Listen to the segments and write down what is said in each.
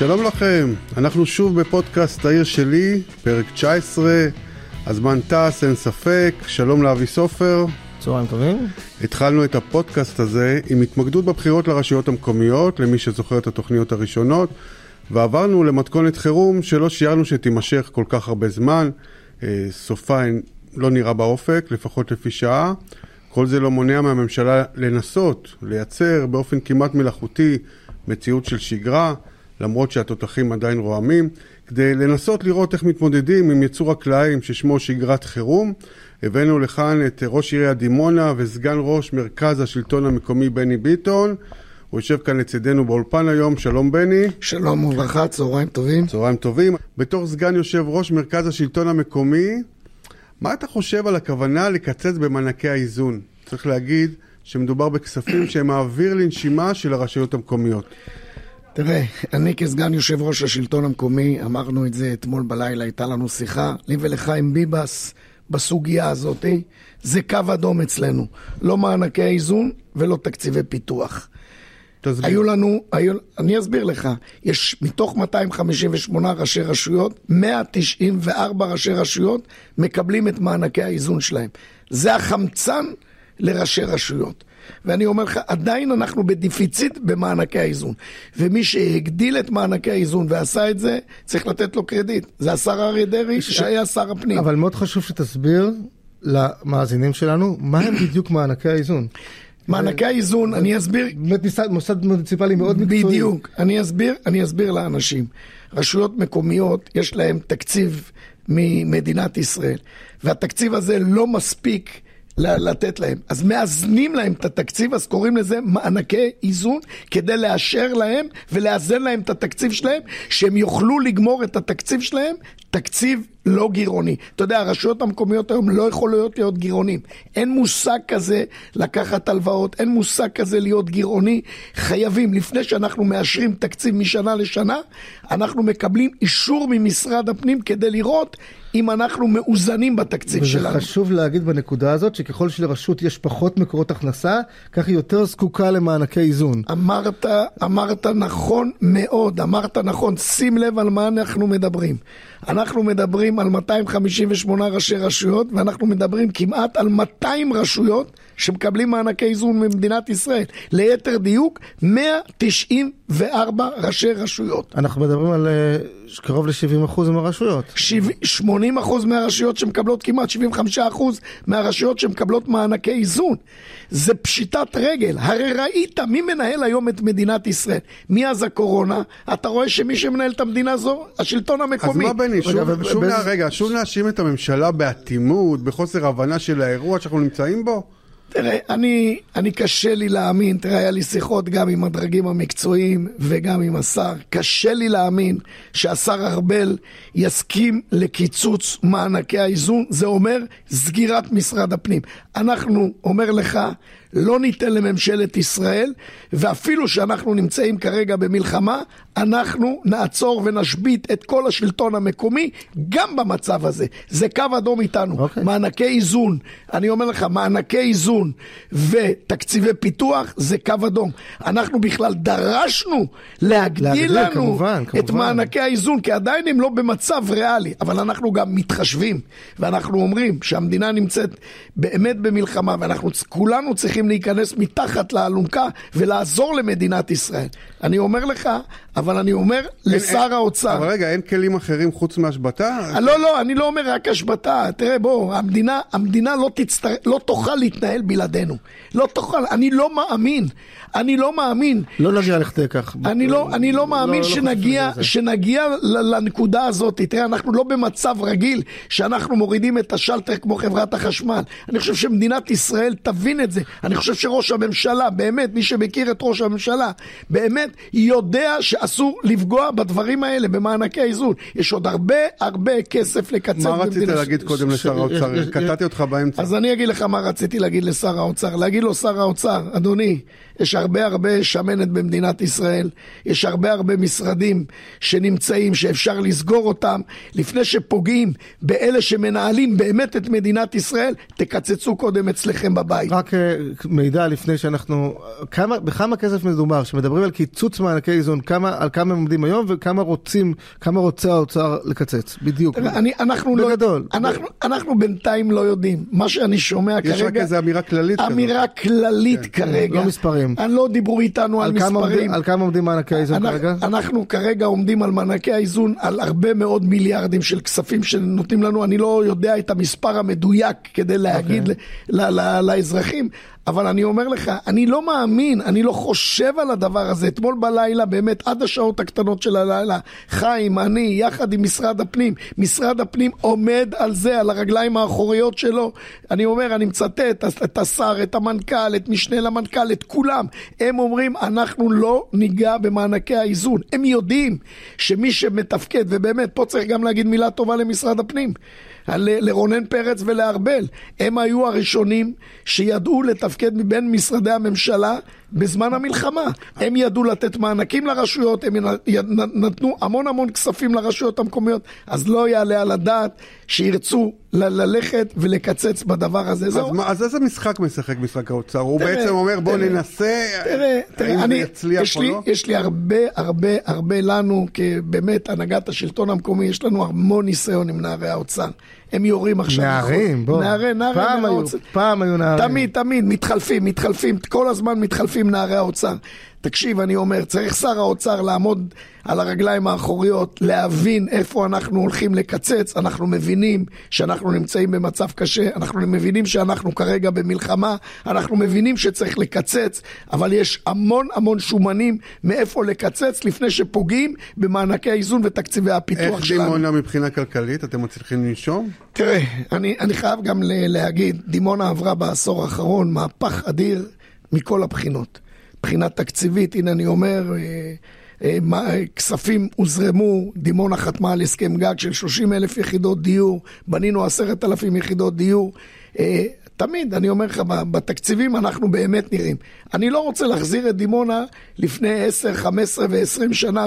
שלום לכם, אנחנו שוב בפודקאסט העיר שלי, פרק 19, הזמן טס, אין ספק, שלום לאבי סופר. צהריים טובים. התחלנו את הפודקאסט הזה עם התמקדות בבחירות לרשויות המקומיות, למי שזוכר את התוכניות הראשונות, ועברנו למתכונת חירום שלא שיערנו שתימשך כל כך הרבה זמן. אה, סופה לא נראה באופק, לפחות לפי שעה. כל זה לא מונע מהממשלה לנסות, לייצר באופן כמעט מלאכותי מציאות של שגרה, למרות שהתותחים עדיין רועמים, כדי לנסות לראות איך מתמודדים עם יצור הכלאיים ששמו שגרת חירום. הבאנו לכאן את ראש עיריית דימונה וסגן ראש מרכז השלטון המקומי בני ביטון. הוא יושב כאן לצידנו באולפן היום, שלום בני. שלום וברכה, צהריים טובים. צהריים טובים. בתור סגן יושב ראש מרכז השלטון המקומי, מה אתה חושב על הכוונה לקצץ במענקי האיזון? צריך להגיד שמדובר בכספים שהם האוויר לנשימה של הרשויות המקומיות. תראה, אני כסגן יושב ראש השלטון המקומי, אמרנו את זה אתמול בלילה, הייתה לנו שיחה, לי ולחיים ביבס, בסוגיה הזאת, זה קו אדום אצלנו. לא מענקי האיזון ולא תקציבי פיתוח. תסביר. היו לנו, היו, אני אסביר לך, יש מתוך 258 ראשי רשויות, 194 ראשי רשויות מקבלים את מענקי האיזון שלהם. זה החמצן לראשי רשויות. ואני אומר לך, עדיין אנחנו בדיפיציט במענקי האיזון. ומי שהגדיל את מענקי האיזון ועשה את זה, צריך לתת לו קרדיט. זה השר אריה דרעי, ש... שהיה שר הפנים. אבל מאוד חשוב שתסביר למאזינים שלנו, מה הם בדיוק מענקי האיזון. מענקי האיזון, אני אסביר... באמת מוסד מוניציפלי מאוד מקצועי. בדיוק, אני אסביר, אני אסביר לאנשים. רשויות מקומיות, יש להם תקציב ממדינת ישראל, והתקציב הזה לא מספיק לתת להם. אז מאזנים להם את התקציב, אז קוראים לזה מענקי איזון, כדי לאשר להם ולאזן להם את התקציב שלהם, שהם יוכלו לגמור את התקציב שלהם, תקציב לא גירעוני. אתה יודע, הרשויות המקומיות היום לא יכולות להיות גירעונים. אין מושג כזה לקחת הלוואות, אין מושג כזה להיות גירעוני. חייבים, לפני שאנחנו מאשרים תקציב משנה לשנה, אנחנו מקבלים אישור ממשרד הפנים כדי לראות אם אנחנו מאוזנים בתקציב וזה שלנו. וזה חשוב להגיד בנקודה הזאת, שככל שלרשות יש פחות מקורות הכנסה, כך היא יותר זקוקה למענקי איזון. אמרת, אמרת נכון מאוד, אמרת נכון. שים לב על מה אנחנו מדברים. אנחנו מדברים על 258 ראשי רשויות, ואנחנו מדברים כמעט על 200 רשויות שמקבלים מענקי איזון ממדינת ישראל. ליתר דיוק, 194 ראשי רשויות. אנחנו מדברים על uh, קרוב ל-70% מהרשויות. 80% מהרשויות שמקבלות, כמעט 75% מהרשויות שמקבלות מענקי איזון. זה פשיטת רגל. הרי ראית מי מנהל היום את מדינת ישראל. מאז הקורונה, אתה רואה שמי שמנהל את המדינה זו, השלטון המקומי. אז מה בני, שוב, שוב, לה, רגע, שוב להאשים את הממשלה באטימות, בחוסר הבנה של האירוע שאנחנו נמצאים בו? תראה, אני, אני קשה לי להאמין, תראה, היה לי שיחות גם עם הדרגים המקצועיים וגם עם השר. קשה לי להאמין שהשר ארבל יסכים לקיצוץ מענקי האיזון, זה אומר סגירת משרד הפנים. אנחנו, אומר לך, לא ניתן לממשלת ישראל, ואפילו שאנחנו נמצאים כרגע במלחמה, אנחנו נעצור ונשבית את כל השלטון המקומי גם במצב הזה. זה קו אדום איתנו. Okay. אוקיי. מענקי איזון, אני אומר לך, מענקי איזון ותקציבי פיתוח זה קו אדום. אנחנו בכלל דרשנו להגדיל להגדיל, לנו כמובן, כמובן. את מענקי האיזון, כי עדיין הם לא במצב ריאלי, אבל אנחנו גם מתחשבים, ואנחנו אומרים שהמדינה נמצאת באמת במלחמה, ואנחנו כולנו צריכים... צריכים להיכנס מתחת לאלונקה ולעזור למדינת ישראל. אני אומר לך, אבל אני אומר אין, לשר אין, האוצר... אבל רגע, אין כלים אחרים חוץ מהשבתה? לא, לא, אני לא אומר רק השבתה. תראה, בוא, המדינה, המדינה לא, תצטר... לא תוכל להתנהל בלעדינו. לא תוכל, אני לא מאמין. אני לא מאמין. לא נגיע לכדי כך. אני לא, אני לא מאמין לא, לא שנגיע, לא שנגיע לנקודה הזאת. תראה, אנחנו לא במצב רגיל שאנחנו מורידים את השלטר כמו חברת החשמל. אני חושב שמדינת ישראל תבין את זה. אני חושב שראש הממשלה, באמת, מי שמכיר את ראש הממשלה, באמת יודע שאסור לפגוע בדברים האלה, במענקי האיזון. יש עוד הרבה הרבה כסף לקצר. מה רצית להגיד קודם לשר האוצר? קטעתי אותך באמצע. אז אני אגיד לך מה רציתי להגיד לשר האוצר. להגיד לו, שר האוצר, אדוני, יש הרבה הרבה שמנת במדינת ישראל, יש הרבה הרבה משרדים שנמצאים, שאפשר לסגור אותם. לפני שפוגעים באלה שמנהלים באמת את מדינת ישראל, תקצצו קודם אצלכם בבית. רק אה, מידע לפני שאנחנו, כמה, בכמה כסף מדובר? שמדברים על קיצוץ מענקי איזון, כמה, על כמה הם עומדים היום וכמה רוצים, כמה רוצה האוצר לקצץ, בדיוק. אני, אנחנו בגדול. לא, אנחנו, אנחנו בינתיים לא יודעים. מה שאני שומע יש כרגע... רק איזו אמירה כללית כזאת. אמירה כללית כרגע. לא מספרים. אני לא דיברו איתנו על, על כמה, מספרים. עומדים, על כמה עומדים מענקי האיזון אנחנו, כרגע? אנחנו כרגע עומדים על מענקי האיזון על הרבה מאוד מיליארדים של כספים שנותנים לנו, אני לא יודע את המספר המדויק כדי להגיד אוקיי. ל- ל- ל- לאזרחים, אבל אני אומר לך, אני לא מאמין, אני לא חושב על הדבר הזה. אתמול בלילה, באמת, עד השעות הקטנות של הלילה, חיים, אני, יחד עם משרד הפנים, משרד הפנים עומד על זה, על הרגליים האחוריות שלו. אני אומר, אני מצטט את השר, את המנכ"ל, את משנה למנכ"ל, את כולם. הם אומרים, אנחנו לא ניגע במענקי האיזון. הם יודעים שמי שמתפקד, ובאמת, פה צריך גם להגיד מילה טובה למשרד הפנים. לרונן פרץ ולארבל. הם היו הראשונים שידעו לתפקד מבין משרדי הממשלה בזמן המלחמה. הם ידעו לתת מענקים לרשויות, הם נתנו המון המון כספים לרשויות המקומיות, אז לא יעלה על הדעת שירצו ל- ללכת ולקצץ בדבר הזה. אז. מה, אז איזה משחק משחק משחק האוצר? הוא תראה, בעצם אומר בוא תראה, ננסה, תראה, האם תראה, זה אני, יצליח יש או לי, לא? יש לי הרבה, הרבה, הרבה לנו, כבאמת הנהגת השלטון המקומי, יש לנו המון ניסיון עם נערי האוצר. הם יורים עכשיו. נערים, בוא. נערי, נערי, פעם היו- האוצר. פעם היו נערים. תמיד, תמיד, מתחלפים, מתחלפים, כל הזמן מתחלפים נערי האוצר. תקשיב, אני אומר, צריך שר האוצר לעמוד על הרגליים האחוריות, להבין איפה אנחנו הולכים לקצץ. אנחנו מבינים שאנחנו נמצאים במצב קשה, אנחנו מבינים שאנחנו כרגע במלחמה, אנחנו מבינים שצריך לקצץ, אבל יש המון המון שומנים מאיפה לקצץ לפני שפוגעים במענקי האיזון ותקציבי הפיתוח איך שלנו. דימונה מבחינה כלכלית? אתם מצליחים לנשום? תראה, אני, אני חייב גם להגיד, דימונה עברה בעשור האחרון מהפך אדיר מכל הבחינות. מבחינה תקציבית, הנה אני אומר, אה, אה, כספים הוזרמו, דימונה חתמה על הסכם גג של 30 אלף יחידות דיור, בנינו 10,000 יחידות דיור. אה, תמיד, אני אומר לך, בתקציבים אנחנו באמת נראים. אני לא רוצה להחזיר את דימונה לפני 10, 15 ו-20 שנה,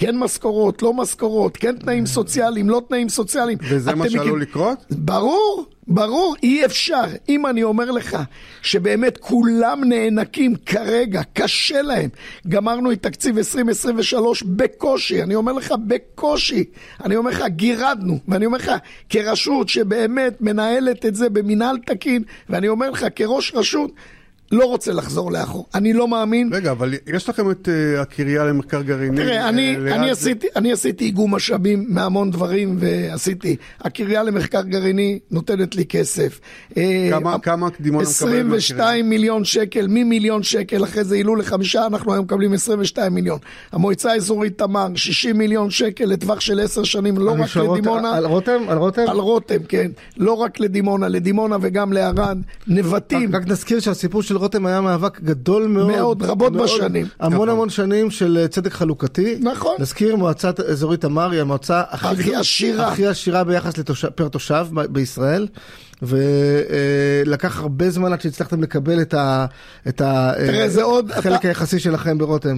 שכן משכורות, לא משכורות, כן תנאים סוציאליים, לא תנאים סוציאליים. וזה מה שעלול מכיר- לקרות? ברור, ברור, אי אפשר. אם אני אומר לך שבאמת כולם נאנקים כרגע, קשה להם. גמרנו את תקציב 2023 בקושי, אני אומר לך בקושי. אני אומר לך, גירדנו. ואני אומר לך, כרשות שבאמת מנהלת את זה במינהל תקין, ואני אומר לך, כראש רשות, לא רוצה לחזור לאחור. אני לא מאמין. רגע, אבל יש לכם את אה, הקריה למחקר גרעיני. תראה, אני, אה, אני, זה. עשיתי, אני עשיתי איגום משאבים מהמון דברים ועשיתי, הקריה למחקר גרעיני נותנת לי כסף. אה, כמה- כמה דימונה מקבלת 22 מיליון שקל, ממיליון שקל, אחרי זה העלו לחמישה, אנחנו היום מקבלים 22 מיליון. המועצה האזורית תמר, 60 מיליון שקל לטווח של 10 שנים, לא אני רק שואל רותם- לדימונה. על רותם? על רותם? על רותם, כן. לא רק לדימונה, לדימונה וגם לערד, נבטים. רק נזכיר שהסיפור של רותם היה מאבק גדול מאוד. מאוד, רבות בשנים. המון נכון. המון שנים של אה, צדק חלוקתי. נכון. נזכיר, מועצה אזורית תמר היא המועצה הכי, הכי עשירה. הכי עשירה ביחס לתושב, פר תושב ב- בישראל. ולקח הרבה זמן עד שהצלחתם לקבל את ה- את ה- תראה, זה עוד- החלק אתה- היחסי שלכם ברותם.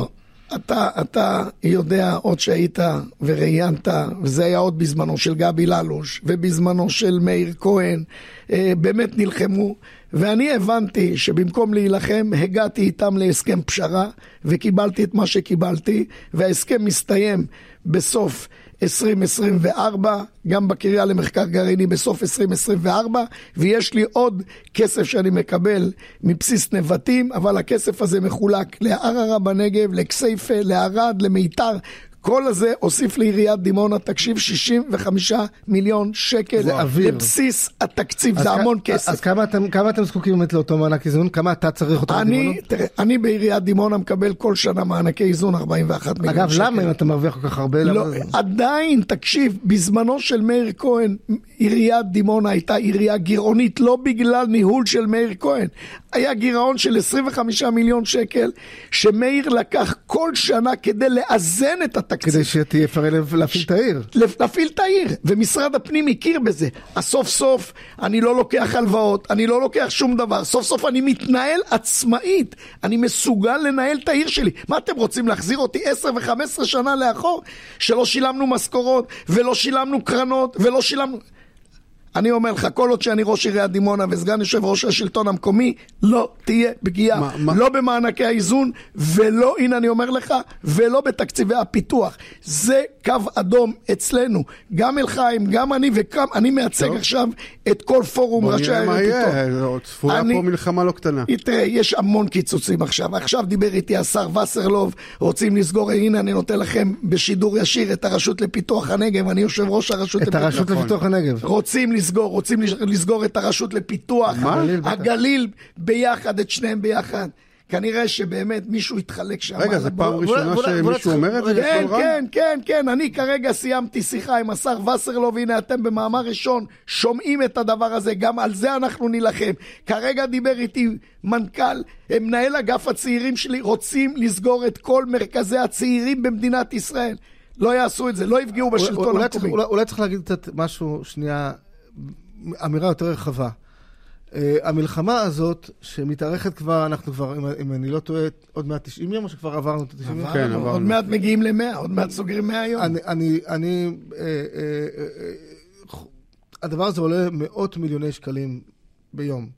אתה, אתה יודע עוד שהיית וראיינת, וזה היה עוד בזמנו של גבי ללוש ובזמנו של מאיר כהן, אה, באמת נלחמו, ואני הבנתי שבמקום להילחם, הגעתי איתם להסכם פשרה וקיבלתי את מה שקיבלתי, וההסכם מסתיים בסוף 2024, גם בקריה למחקר גרעיני בסוף 2024, ויש לי עוד כסף שאני מקבל מבסיס נבטים, אבל הכסף הזה מחולק לערערה בנגב, לכסייפה, לערד, למיתר. כל הזה הוסיף לעיריית דימונה, תקשיב, 65 מיליון שקל זה אוויר. לבסיס התקציב, זה המון כסף. אז כמה אתם, כמה אתם זקוקים באמת לאותו מענק איזון? כמה אתה צריך אותו אני, בדימונה? תראה, אני בעיריית דימונה מקבל כל שנה מענקי איזון 41 מיליון אגב, שקל. למה אם אתה מרוויח כל כך הרבה? לא, עדיין, תקשיב, בזמנו של מאיר כהן, עיריית דימונה הייתה עירייה גירעונית, לא בגלל ניהול של מאיר כהן. היה גירעון של 25 מיליון שקל, שמאיר לקח כל שנה כדי לאזן את התקציב. כדי שתהיה אפשר להפעיל את העיר. להפעיל את העיר, ומשרד הפנים הכיר בזה. אז סוף סוף אני לא לוקח הלוואות, אני לא לוקח שום דבר, סוף סוף אני מתנהל עצמאית, אני מסוגל לנהל את העיר שלי. מה אתם רוצים, להחזיר אותי 10 ו-15 שנה לאחור? שלא שילמנו משכורות, ולא שילמנו קרנות, ולא שילמנו... אני אומר לך, כל עוד שאני ראש עיריית דימונה וסגן יושב ראש השלטון המקומי, לא תהיה פגיעה. מה, מה... לא במענקי האיזון, ולא, הנה אני אומר לך, ולא בתקציבי הפיתוח. זה קו אדום אצלנו. גם אלחיים, גם אני, וגם אני מייצג טוב. עכשיו את כל פורום ראשי העיר הפיתוח. צפויה אני... פה מלחמה לא קטנה. תראה, יש המון קיצוצים עכשיו. עכשיו דיבר איתי השר וסרלוב, רוצים לסגור, הנה אני נותן לכם בשידור ישיר את הרשות לפיתוח הנגב, אני יושב ראש הרשות לפיתוח. את הרשות לפיתוח הנגב. רוצים לסגור, רוצים לסגור את הרשות לפיתוח, מה? הגליל ביחד, את שניהם ביחד. כנראה שבאמת מישהו התחלק שם. רגע, זו פעם ראשונה שמישהו אומר את זה כן, כן, כן, כן, אני כרגע סיימתי שיחה עם השר וסרלוב, הנה אתם במאמר ראשון שומעים את הדבר הזה, גם על זה אנחנו נילחם. כרגע דיבר איתי מנכ"ל, מנהל אגף הצעירים שלי, רוצים לסגור את כל מרכזי הצעירים במדינת ישראל. לא יעשו את זה, לא יפגעו בשלטון המקומי. אולי צריך להגיד קצת משהו, שנייה, אמירה יותר רחבה. Uh, המלחמה הזאת, שמתארכת כבר, אנחנו כבר, אם, אם אני לא טועה, עוד מעט 90 יום, או שכבר עברנו את ה-90 יום? כן, עברנו. עוד מעט מגיעים ל-100, עוד מעט סוגרים 100 יום. אני, אני, אני uh, uh, uh, הדבר הזה עולה מאות מיליוני שקלים ביום.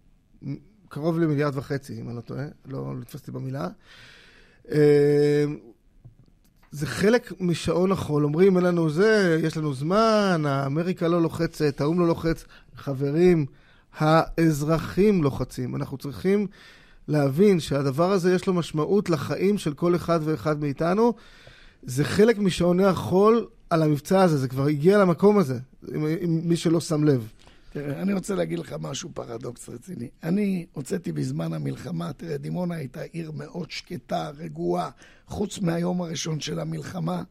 קרוב למיליארד וחצי, אם אני לא טועה, לא נתפסתי במילה. זה חלק משעון החול, אומרים, אין לנו זה, יש לנו זמן, האמריקה לא לוחצת, האו"ם לא לוחץ. חברים, האזרחים לוחצים. אנחנו צריכים להבין שהדבר הזה יש לו משמעות לחיים של כל אחד ואחד מאיתנו. זה חלק משעוני החול על המבצע הזה, זה כבר הגיע למקום הזה, עם, עם מי שלא שם לב. תראה, אני רוצה להגיד לך משהו פרדוקס רציני. אני הוצאתי בזמן המלחמה, תראה, דימונה הייתה עיר מאוד שקטה, רגועה, חוץ מהיום הראשון של המלחמה.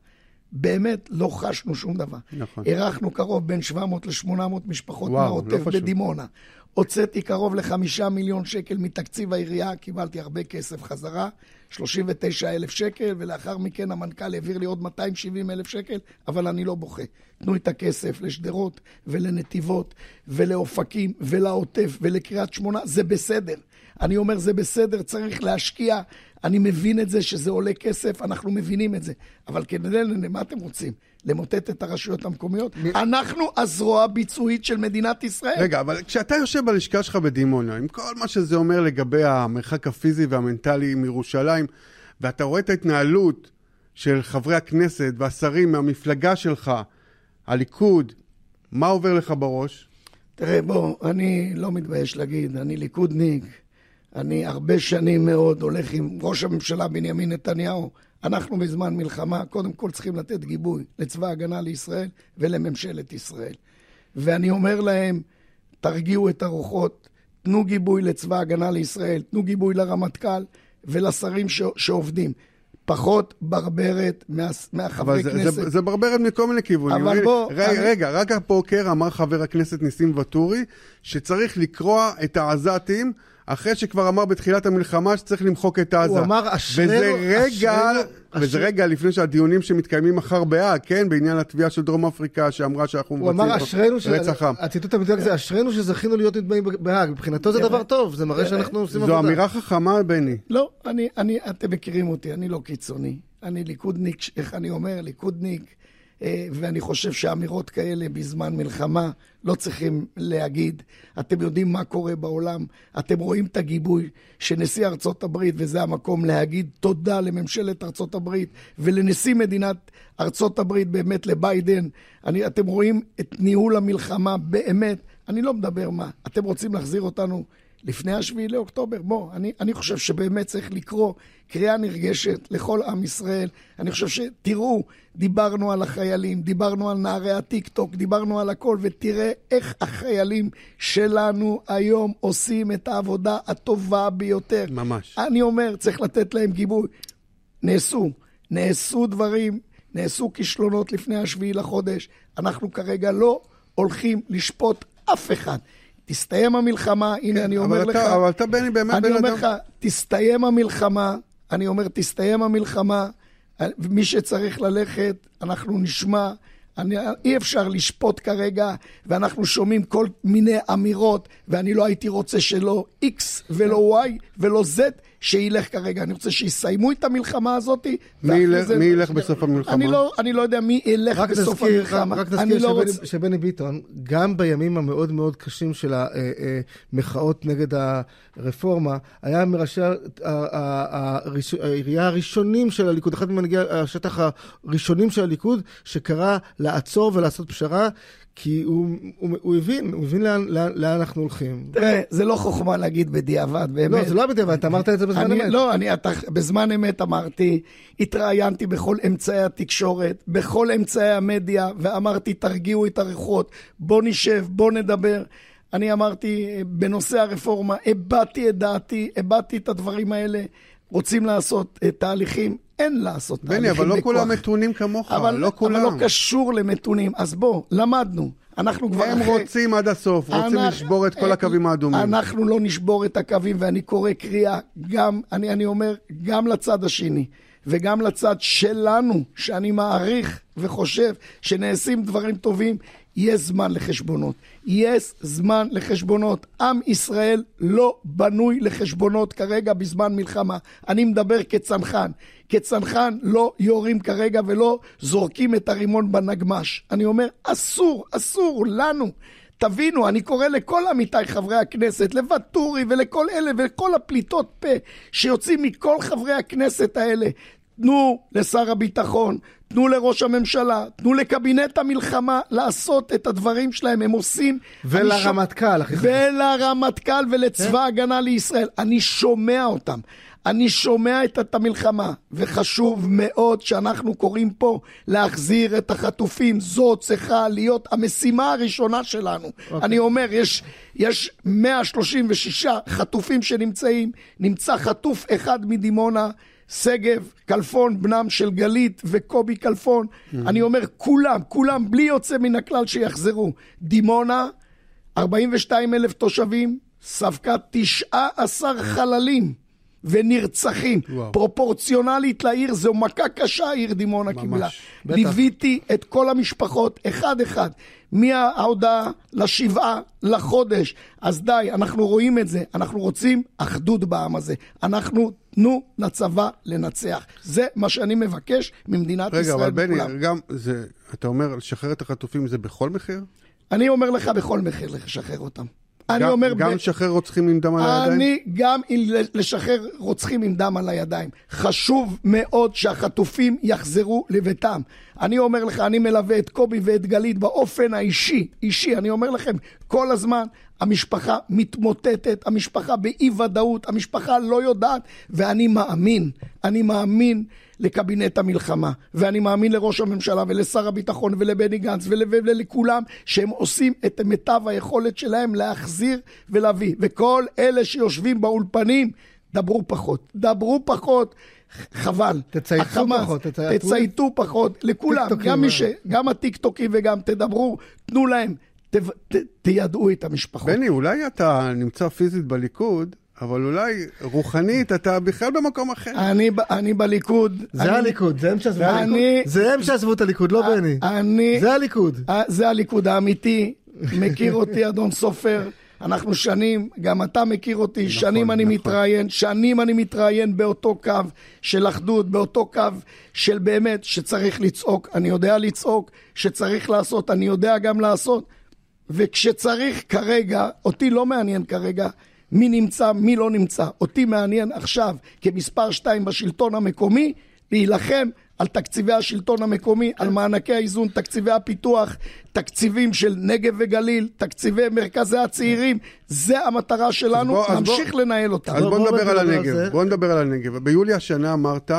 באמת לא חשנו שום דבר. נכון. אירחנו קרוב בין 700 ל-800 משפחות מהעוטף לא בדימונה. הוצאתי קרוב לחמישה מיליון שקל מתקציב העירייה, קיבלתי הרבה כסף חזרה, 39 אלף שקל, ולאחר מכן המנכ"ל העביר לי עוד 270 אלף שקל, אבל אני לא בוכה. תנו את הכסף לשדרות ולנתיבות ולאופקים ולעוטף ולקריית שמונה, זה בסדר. אני אומר, זה בסדר, צריך להשקיע. אני מבין את זה שזה עולה כסף, אנחנו מבינים את זה. אבל כדי, מה אתם רוצים? למוטט את הרשויות המקומיות? מ... אנחנו הזרוע הביצועית של מדינת ישראל. רגע, אבל כשאתה יושב בלשכה שלך בדימונה, עם כל מה שזה אומר לגבי המרחק הפיזי והמנטלי מירושלים, ואתה רואה את ההתנהלות של חברי הכנסת והשרים מהמפלגה שלך, הליכוד, מה עובר לך בראש? תראה, בוא, אני לא מתבייש להגיד, אני ליכודניק. אני הרבה שנים מאוד הולך עם ראש הממשלה בנימין נתניהו. אנחנו בזמן מלחמה, קודם כל צריכים לתת גיבוי לצבא ההגנה לישראל ולממשלת ישראל. ואני אומר להם, תרגיעו את הרוחות, תנו גיבוי לצבא ההגנה לישראל, תנו גיבוי לרמטכ"ל ולשרים ש... שעובדים. פחות ברברת מה, מהחברי זה, כנסת. זה, זה ברברת מכל מיני כיוונים. אבל בוא... רגע, אני... רגע, רק הבוקר אמר חבר הכנסת ניסים ואטורי שצריך לקרוע את העזתים אחרי שכבר אמר בתחילת המלחמה שצריך למחוק את עזה. הוא אמר אשרינו, וזה רגע, אשרנו, וזה אשר... רגע לפני שהדיונים שמתקיימים מחר בהאג, כן, בעניין התביעה של דרום אפריקה שאמרה שאנחנו מבצעים רצח עם. הציטוט המדויק זה אשרינו שזכינו להיות נתבעים בהאג, מבחינתו זה דבר טוב, זה מראה שאנחנו עושים עבודה. זו אמירה חכמה, בני. לא, אני, אני, אתם מכירים אותי, אני לא קיצוני. אני ליכודניק, איך אני אומר, ליכודניק. אה, ואני חושב שאמירות כאלה בזמן מלחמה לא צריכים להגיד. אתם יודעים מה קורה בעולם, אתם רואים את הגיבוי שנשיא ארצות הברית, וזה המקום להגיד תודה לממשלת ארצות הברית ולנשיא מדינת ארצות הברית, באמת לביידן. אני, אתם רואים את ניהול המלחמה, באמת. אני לא מדבר מה, אתם רוצים להחזיר אותנו לפני השביעי לאוקטובר. בוא, אני, אני חושב שבאמת צריך לקרוא קריאה נרגשת לכל עם ישראל. אני חושב שתראו, דיברנו על החיילים, דיברנו על נערי הטיק-טוק, דיברנו על הכל, ותראה איך החיילים שלנו היום עושים את העבודה הטובה ביותר. ממש. אני אומר, צריך לתת להם גיבוי. נעשו, נעשו דברים, נעשו כישלונות לפני השביעי לחודש. אנחנו כרגע לא הולכים לשפוט אף אחד. תסתיים המלחמה, הנה אני אומר אבל לך, אתה, אבל אתה, בני, באמת אני בן אומר אדם... לך, תסתיים המלחמה, אני אומר, תסתיים המלחמה, מי שצריך ללכת, אנחנו נשמע. אני, אי אפשר לשפוט כרגע, ואנחנו שומעים כל מיני אמירות, ואני לא הייתי רוצה שלא X ולא Y ולא Z, שילך כרגע. אני רוצה שיסיימו את המלחמה הזאת. מי ילך, מי ילך בסוף המלחמה? אני לא, אני לא יודע מי ילך רק בסוף נזכיר, המלחמה. רק אני נזכיר לא שבני, רוצה... שבני ביטון, גם בימים המאוד מאוד קשים של המחאות נגד הרפורמה, היה מראשי העירייה הראשונים של הליכוד, אחד ממנהיגי השטח הראשונים של הליכוד, שקרא לעצור ולעשות פשרה, כי הוא, הוא, הוא הבין, הוא הבין לאן, לאן, לאן אנחנו הולכים. תראה, זה לא חוכמה להגיד בדיעבד, באמת. לא, זה לא בדיעבד, אתה אמרת את זה בזמן אני, אמת. לא, אני אתה, בזמן אמת אמרתי, התראיינתי בכל אמצעי התקשורת, בכל אמצעי המדיה, ואמרתי, תרגיעו את הרוחות, בוא נשב, בוא נדבר. אני אמרתי, בנושא הרפורמה, הבעתי את דעתי, הבעתי את הדברים האלה. רוצים לעשות uh, תהליכים, אין לעשות בני, תהליכים אבל לא בכוח. כולם מתונים כמוך, אבל, לא כולם. אבל לא קשור למתונים. אז בוא, למדנו. אנחנו כבר הם אחרי... רוצים עד הסוף, רוצים אנחנו- לשבור את כל הקווים האדומים. אנחנו לא נשבור את הקווים, ואני קורא קריאה גם, אני, אני אומר, גם לצד השני, וגם לצד שלנו, שאני מעריך וחושב שנעשים דברים טובים, יש זמן לחשבונות. יש זמן לחשבונות. עם ישראל לא בנוי לחשבונות כרגע בזמן מלחמה. אני מדבר כצנחן. כצנחן לא יורים כרגע ולא זורקים את הרימון בנגמש. אני אומר, אסור, אסור לנו. תבינו, אני קורא לכל עמיתיי חברי הכנסת, לוואטורי ולכל אלה ולכל הפליטות פה שיוצאים מכל חברי הכנסת האלה. תנו לשר הביטחון, תנו לראש הממשלה, תנו לקבינט המלחמה לעשות את הדברים שלהם, הם עושים. ולרמטכ"ל, הכי חשוב. ולרמטכ"ל ולצבא ההגנה לישראל. אני שומע אותם. אני שומע את, את המלחמה, וחשוב מאוד שאנחנו קוראים פה להחזיר את החטופים. זו צריכה להיות המשימה הראשונה שלנו. Okay. אני אומר, יש, יש 136 חטופים שנמצאים, נמצא חטוף אחד מדימונה. שגב, כלפון, בנם של גלית וקובי כלפון. Mm-hmm. אני אומר, כולם, כולם, בלי יוצא מן הכלל שיחזרו. דימונה, 42 אלף תושבים, ספגה 19 חללים ונרצחים. וואו. פרופורציונלית לעיר, זו מכה קשה העיר דימונה ממש. קיבלה. בטח. ליוויתי את כל המשפחות, אחד-אחד, מההודעה לשבעה לחודש. אז די, אנחנו רואים את זה, אנחנו רוצים אחדות בעם הזה. אנחנו, תנו לצבא לנצח. זה מה שאני מבקש ממדינת רגע, ישראל אבל בני, וכולם. גם זה, אתה אומר, לשחרר את החטופים זה בכל מחיר? אני אומר לך בכל מחיר לשחרר אותם. אני גם- אומר... גם ב- לשחרר רוצחים עם דם על הידיים? אני גם לשחרר רוצחים עם דם על הידיים. חשוב מאוד שהחטופים יחזרו לביתם. אני אומר לך, אני מלווה את קובי ואת גלית באופן האישי, אישי, אני אומר לכם, כל הזמן המשפחה מתמוטטת, המשפחה באי ודאות, המשפחה לא יודעת, ואני מאמין, אני מאמין לקבינט המלחמה, ואני מאמין לראש הממשלה ולשר הביטחון ולבני גנץ ול- ולכולם, שהם עושים את מיטב היכולת שלהם להחזיר ולהביא. וכל אלה שיושבים באולפנים, דברו פחות. דברו פחות. חבל. תצייתו החמאס, פחות, תצייתו. תצייתו פחות, לכולם, גם. ש... גם הטיקטוקים וגם תדברו, תנו להם, ת... ת... תיידעו את המשפחות. בני, אולי אתה נמצא פיזית בליכוד, אבל אולי רוחנית אתה בכלל במקום אחר. אני, ב- אני בליכוד. זה אני- הליכוד, זה הם שעזבו את הליכוד. אני- זה הם שעזבו את הליכוד, לא בני. אני... זה הליכוד. זה הליכוד האמיתי, מכיר אותי אדון סופר, אנחנו שנים, גם אתה מכיר אותי, נכון, שנים אני נכון. מתראיין, שנים אני מתראיין באותו קו של אחדות, באותו קו של באמת שצריך לצעוק, אני יודע לצעוק, שצריך לעשות, אני יודע גם לעשות, וכשצריך כרגע, אותי לא מעניין כרגע מי נמצא, מי לא נמצא, אותי מעניין עכשיו כמספר שתיים בשלטון המקומי, להילחם על תקציבי השלטון המקומי, על מענקי האיזון, תקציבי הפיתוח, תקציבים של נגב וגליל, תקציבי מרכזי הצעירים, זה המטרה שלנו, בוא- נמשיך בוא- לנהל אותה. אז בוא- נדבר על נדבר על הנגב. זה. בוא נדבר על הנגב. ביולי השנה אמרת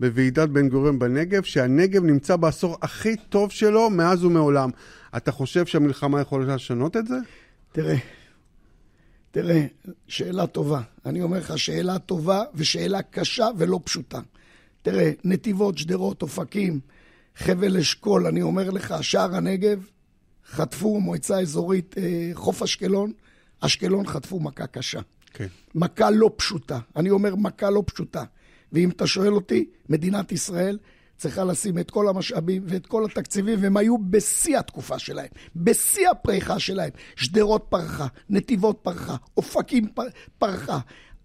בוועידת בן גוריון בנגב שהנגב נמצא בעשור הכי טוב שלו מאז ומעולם. אתה חושב שהמלחמה יכולה לשנות את זה? תראה, תראה, שאלה טובה. אני אומר לך, שאלה טובה ושאלה קשה ולא פשוטה. תראה, נתיבות, שדרות, אופקים, חבל אשכול, אני אומר לך, שער הנגב, חטפו מועצה אזורית אה, חוף אשקלון, אשקלון חטפו מכה קשה. כן. מכה לא פשוטה. אני אומר מכה לא פשוטה. ואם אתה שואל אותי, מדינת ישראל צריכה לשים את כל המשאבים ואת כל התקציבים, והם היו בשיא התקופה שלהם, בשיא הפריחה שלהם. שדרות פרחה, נתיבות פרחה, אופקים פרחה.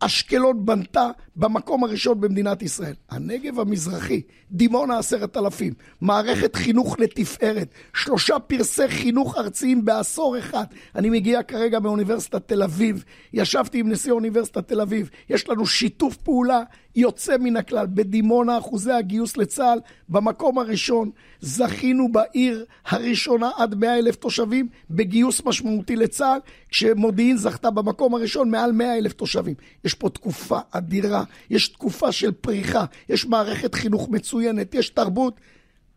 אשקלון בנתה במקום הראשון במדינת ישראל. הנגב המזרחי, דימונה עשרת אלפים, מערכת חינוך לתפארת, שלושה פרסי חינוך ארציים בעשור אחד. אני מגיע כרגע מאוניברסיטת תל אביב, ישבתי עם נשיא אוניברסיטת תל אביב, יש לנו שיתוף פעולה יוצא מן הכלל. בדימונה אחוזי הגיוס לצה"ל במקום הראשון. זכינו בעיר הראשונה עד 100 אלף תושבים בגיוס משמעותי לצה"ל, כשמודיעין זכתה במקום הראשון מעל 100 אלף תושבים. יש פה תקופה אדירה, יש תקופה של פריחה, יש מערכת חינוך מצוינת, יש תרבות.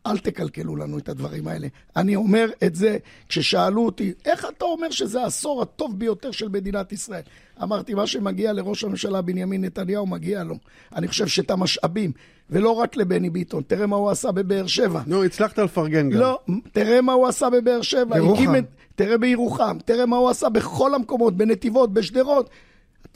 אל תקלקלו לנו את הדברים האלה. אני אומר את זה כששאלו אותי, איך אתה אומר שזה העשור הטוב ביותר של מדינת ישראל? אמרתי, מה שמגיע לראש הממשלה בנימין נתניהו, מגיע לו. אני חושב שאת המשאבים, ולא רק לבני ביטון, תראה מה הוא עשה בבאר שבע. נו, הצלחת לפרגן גם. לא, תראה מה הוא עשה בבאר שבע. בירוחם. את, תראה בירוחם, תראה מה הוא עשה בכל המקומות, בנתיבות, בשדרות.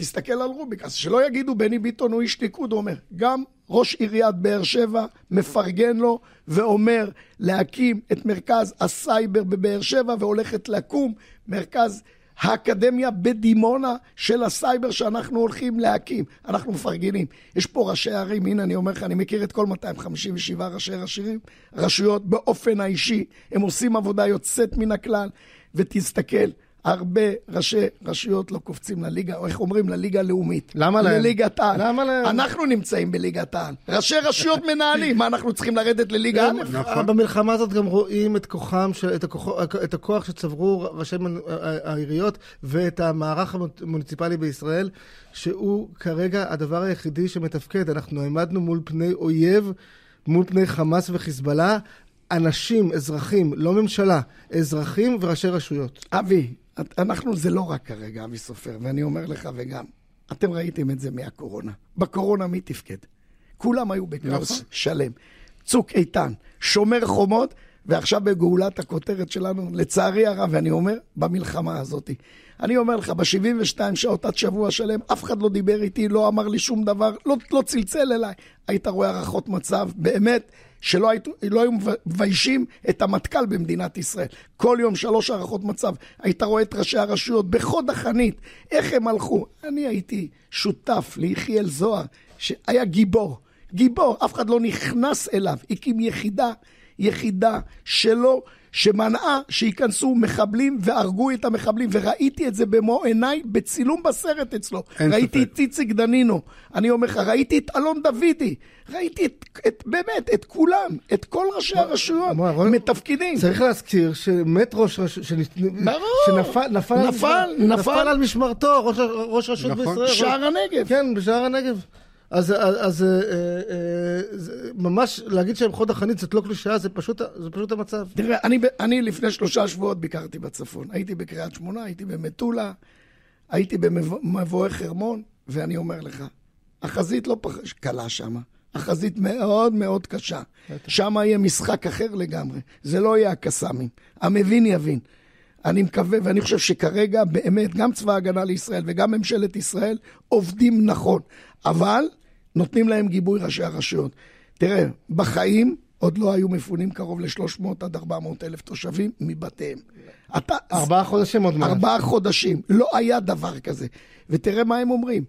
תסתכל על רוביק, אז שלא יגידו בני ביטון הוא איש ליכוד, הוא אומר, גם ראש עיריית באר שבע מפרגן לו ואומר להקים את מרכז הסייבר בבאר שבע והולכת לקום מרכז האקדמיה בדימונה של הסייבר שאנחנו הולכים להקים. אנחנו מפרגנים. יש פה ראשי ערים, הנה אני אומר לך, אני מכיר את כל 257 ראשי רשירים, רשויות באופן האישי, הם עושים עבודה יוצאת מן הכלל, ותסתכל. הרבה ראשי רשויות לא קופצים לליגה, או איך אומרים, לליגה הלאומית. למה להם? לליגת העל. למה להם? אנחנו נמצאים בליגת העל. ראשי רשויות מנהלים, מה אנחנו צריכים לרדת לליגה א'? נכון. במלחמה הזאת גם רואים את כוחם, של, את, הכוח, את הכוח שצברו ראשי מנ- העיריות ואת המערך המוניציפלי בישראל, שהוא כרגע הדבר היחידי שמתפקד. אנחנו העמדנו מול פני אויב, מול פני חמאס וחיזבאללה, אנשים, אזרחים, לא ממשלה, אזרחים וראשי רשויות. אבי, אנחנו זה לא רק כרגע, אבי סופר, ואני אומר לך וגם, אתם ראיתם את זה מהקורונה. בקורונה מי תפקד? כולם היו בכאוס נכון. שלם. צוק איתן, שומר חומות, ועכשיו בגאולת הכותרת שלנו, לצערי הרב, ואני אומר, במלחמה הזאת. אני אומר לך, ב-72 שעות עד שבוע שלם, אף אחד לא דיבר איתי, לא אמר לי שום דבר, לא, לא צלצל אליי. היית רואה הערכות מצב, באמת, שלא היית, לא היו מביישים את המטכ"ל במדינת ישראל. כל יום שלוש הערכות מצב. היית רואה את ראשי הרשויות בחוד החנית, איך הם הלכו. אני הייתי שותף ליחיאל זוהר, שהיה גיבור. גיבור, אף אחד לא נכנס אליו. הקים יחידה, יחידה שלו, שמנעה שייכנסו מחבלים והרגו את המחבלים, וראיתי את זה במו עיניי בצילום בסרט אצלו. ראיתי ספק. את איציק דנינו, אני אומר לך, ראיתי את אלון דוידי, ראיתי את, את באמת, את כולם, את כל ראשי הרשויות, מה, רואים? מתפקידים. צריך להזכיר שמת ראש רשות, ברור. שנפל נפל, נפל, נפל. נפל על משמרתו, ראש, ראש רשות נכון. בישראל. שער הנגב. כן, בשער הנגב. אז, אז, אז אה, אה, זה, ממש להגיד שהם חוד החנית זאת לא קלישאה, זה פשוט, זה פשוט המצב. תראה, אני, אני לפני שלושה שבועות ביקרתי בצפון. הייתי בקריית שמונה, הייתי במטולה, הייתי במבואי חרמון, ואני אומר לך, החזית לא פח... קלה שם. החזית מאוד מאוד קשה. שם יהיה משחק אחר לגמרי. זה לא יהיה הקסאמים. המבין יבין. אני מקווה, ואני חושב שכרגע באמת גם צבא ההגנה לישראל וגם ממשלת ישראל עובדים נכון, אבל נותנים להם גיבוי ראשי הרשויות. תראה, בחיים עוד לא היו מפונים קרוב ל-300 עד 400 אלף תושבים מבתיהם. אתה... ארבעה חודשים עוד מעט. ארבעה חודשים. לא היה דבר כזה. ותראה מה הם אומרים.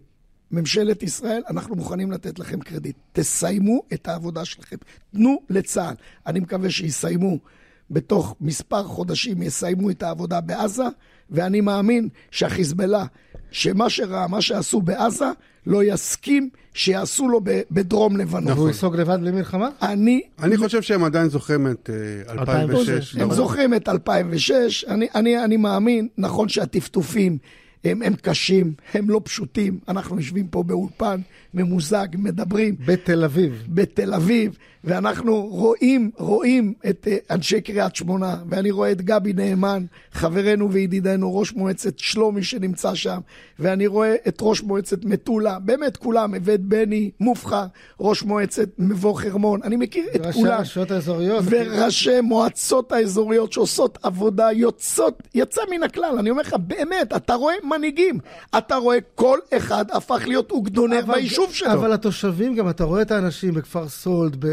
ממשלת ישראל, אנחנו מוכנים לתת לכם קרדיט. תסיימו את העבודה שלכם. תנו לצה"ל. אני מקווה שיסיימו בתוך מספר חודשים, יסיימו את העבודה בעזה, ואני מאמין שהחיזבאללה, שמה שראה, מה שעשו בעזה, לא יסכים שיעשו לו בדרום לבנון. והוא ייסוג לבד בלי מלחמה? אני אני חושב שהם עדיין זוכרים את אה, 2006. 2006. הם? זוכרים את 2006, אני, אני, אני מאמין, נכון שהטפטופים הם, הם קשים, הם לא פשוטים, אנחנו יושבים פה באולפן ממוזג, מדברים בתל אביב. בתל אביב, ואנחנו רואים, רואים את אה, אנשי קריית שמונה, ואני רואה את גבי נאמן, חברנו וידידנו, ראש מועצת שלומי שנמצא שם, ואני רואה את ראש מועצת מטולה, באמת כולם, ואת בני מובחר, ראש מועצת מבוא חרמון, אני מכיר את כולם. הרשויות האזוריות. וראשי מועצות האזוריות שעושות עבודה יוצאות, יוצא מן הכלל. אני אומר לך, באמת, אתה רואה מנהיגים. אתה רואה, כל אחד הפך להיות אוגדונר אבל- ביישוב שלו. אבל התושבים גם, אתה רואה את האנשים בכפר סולד,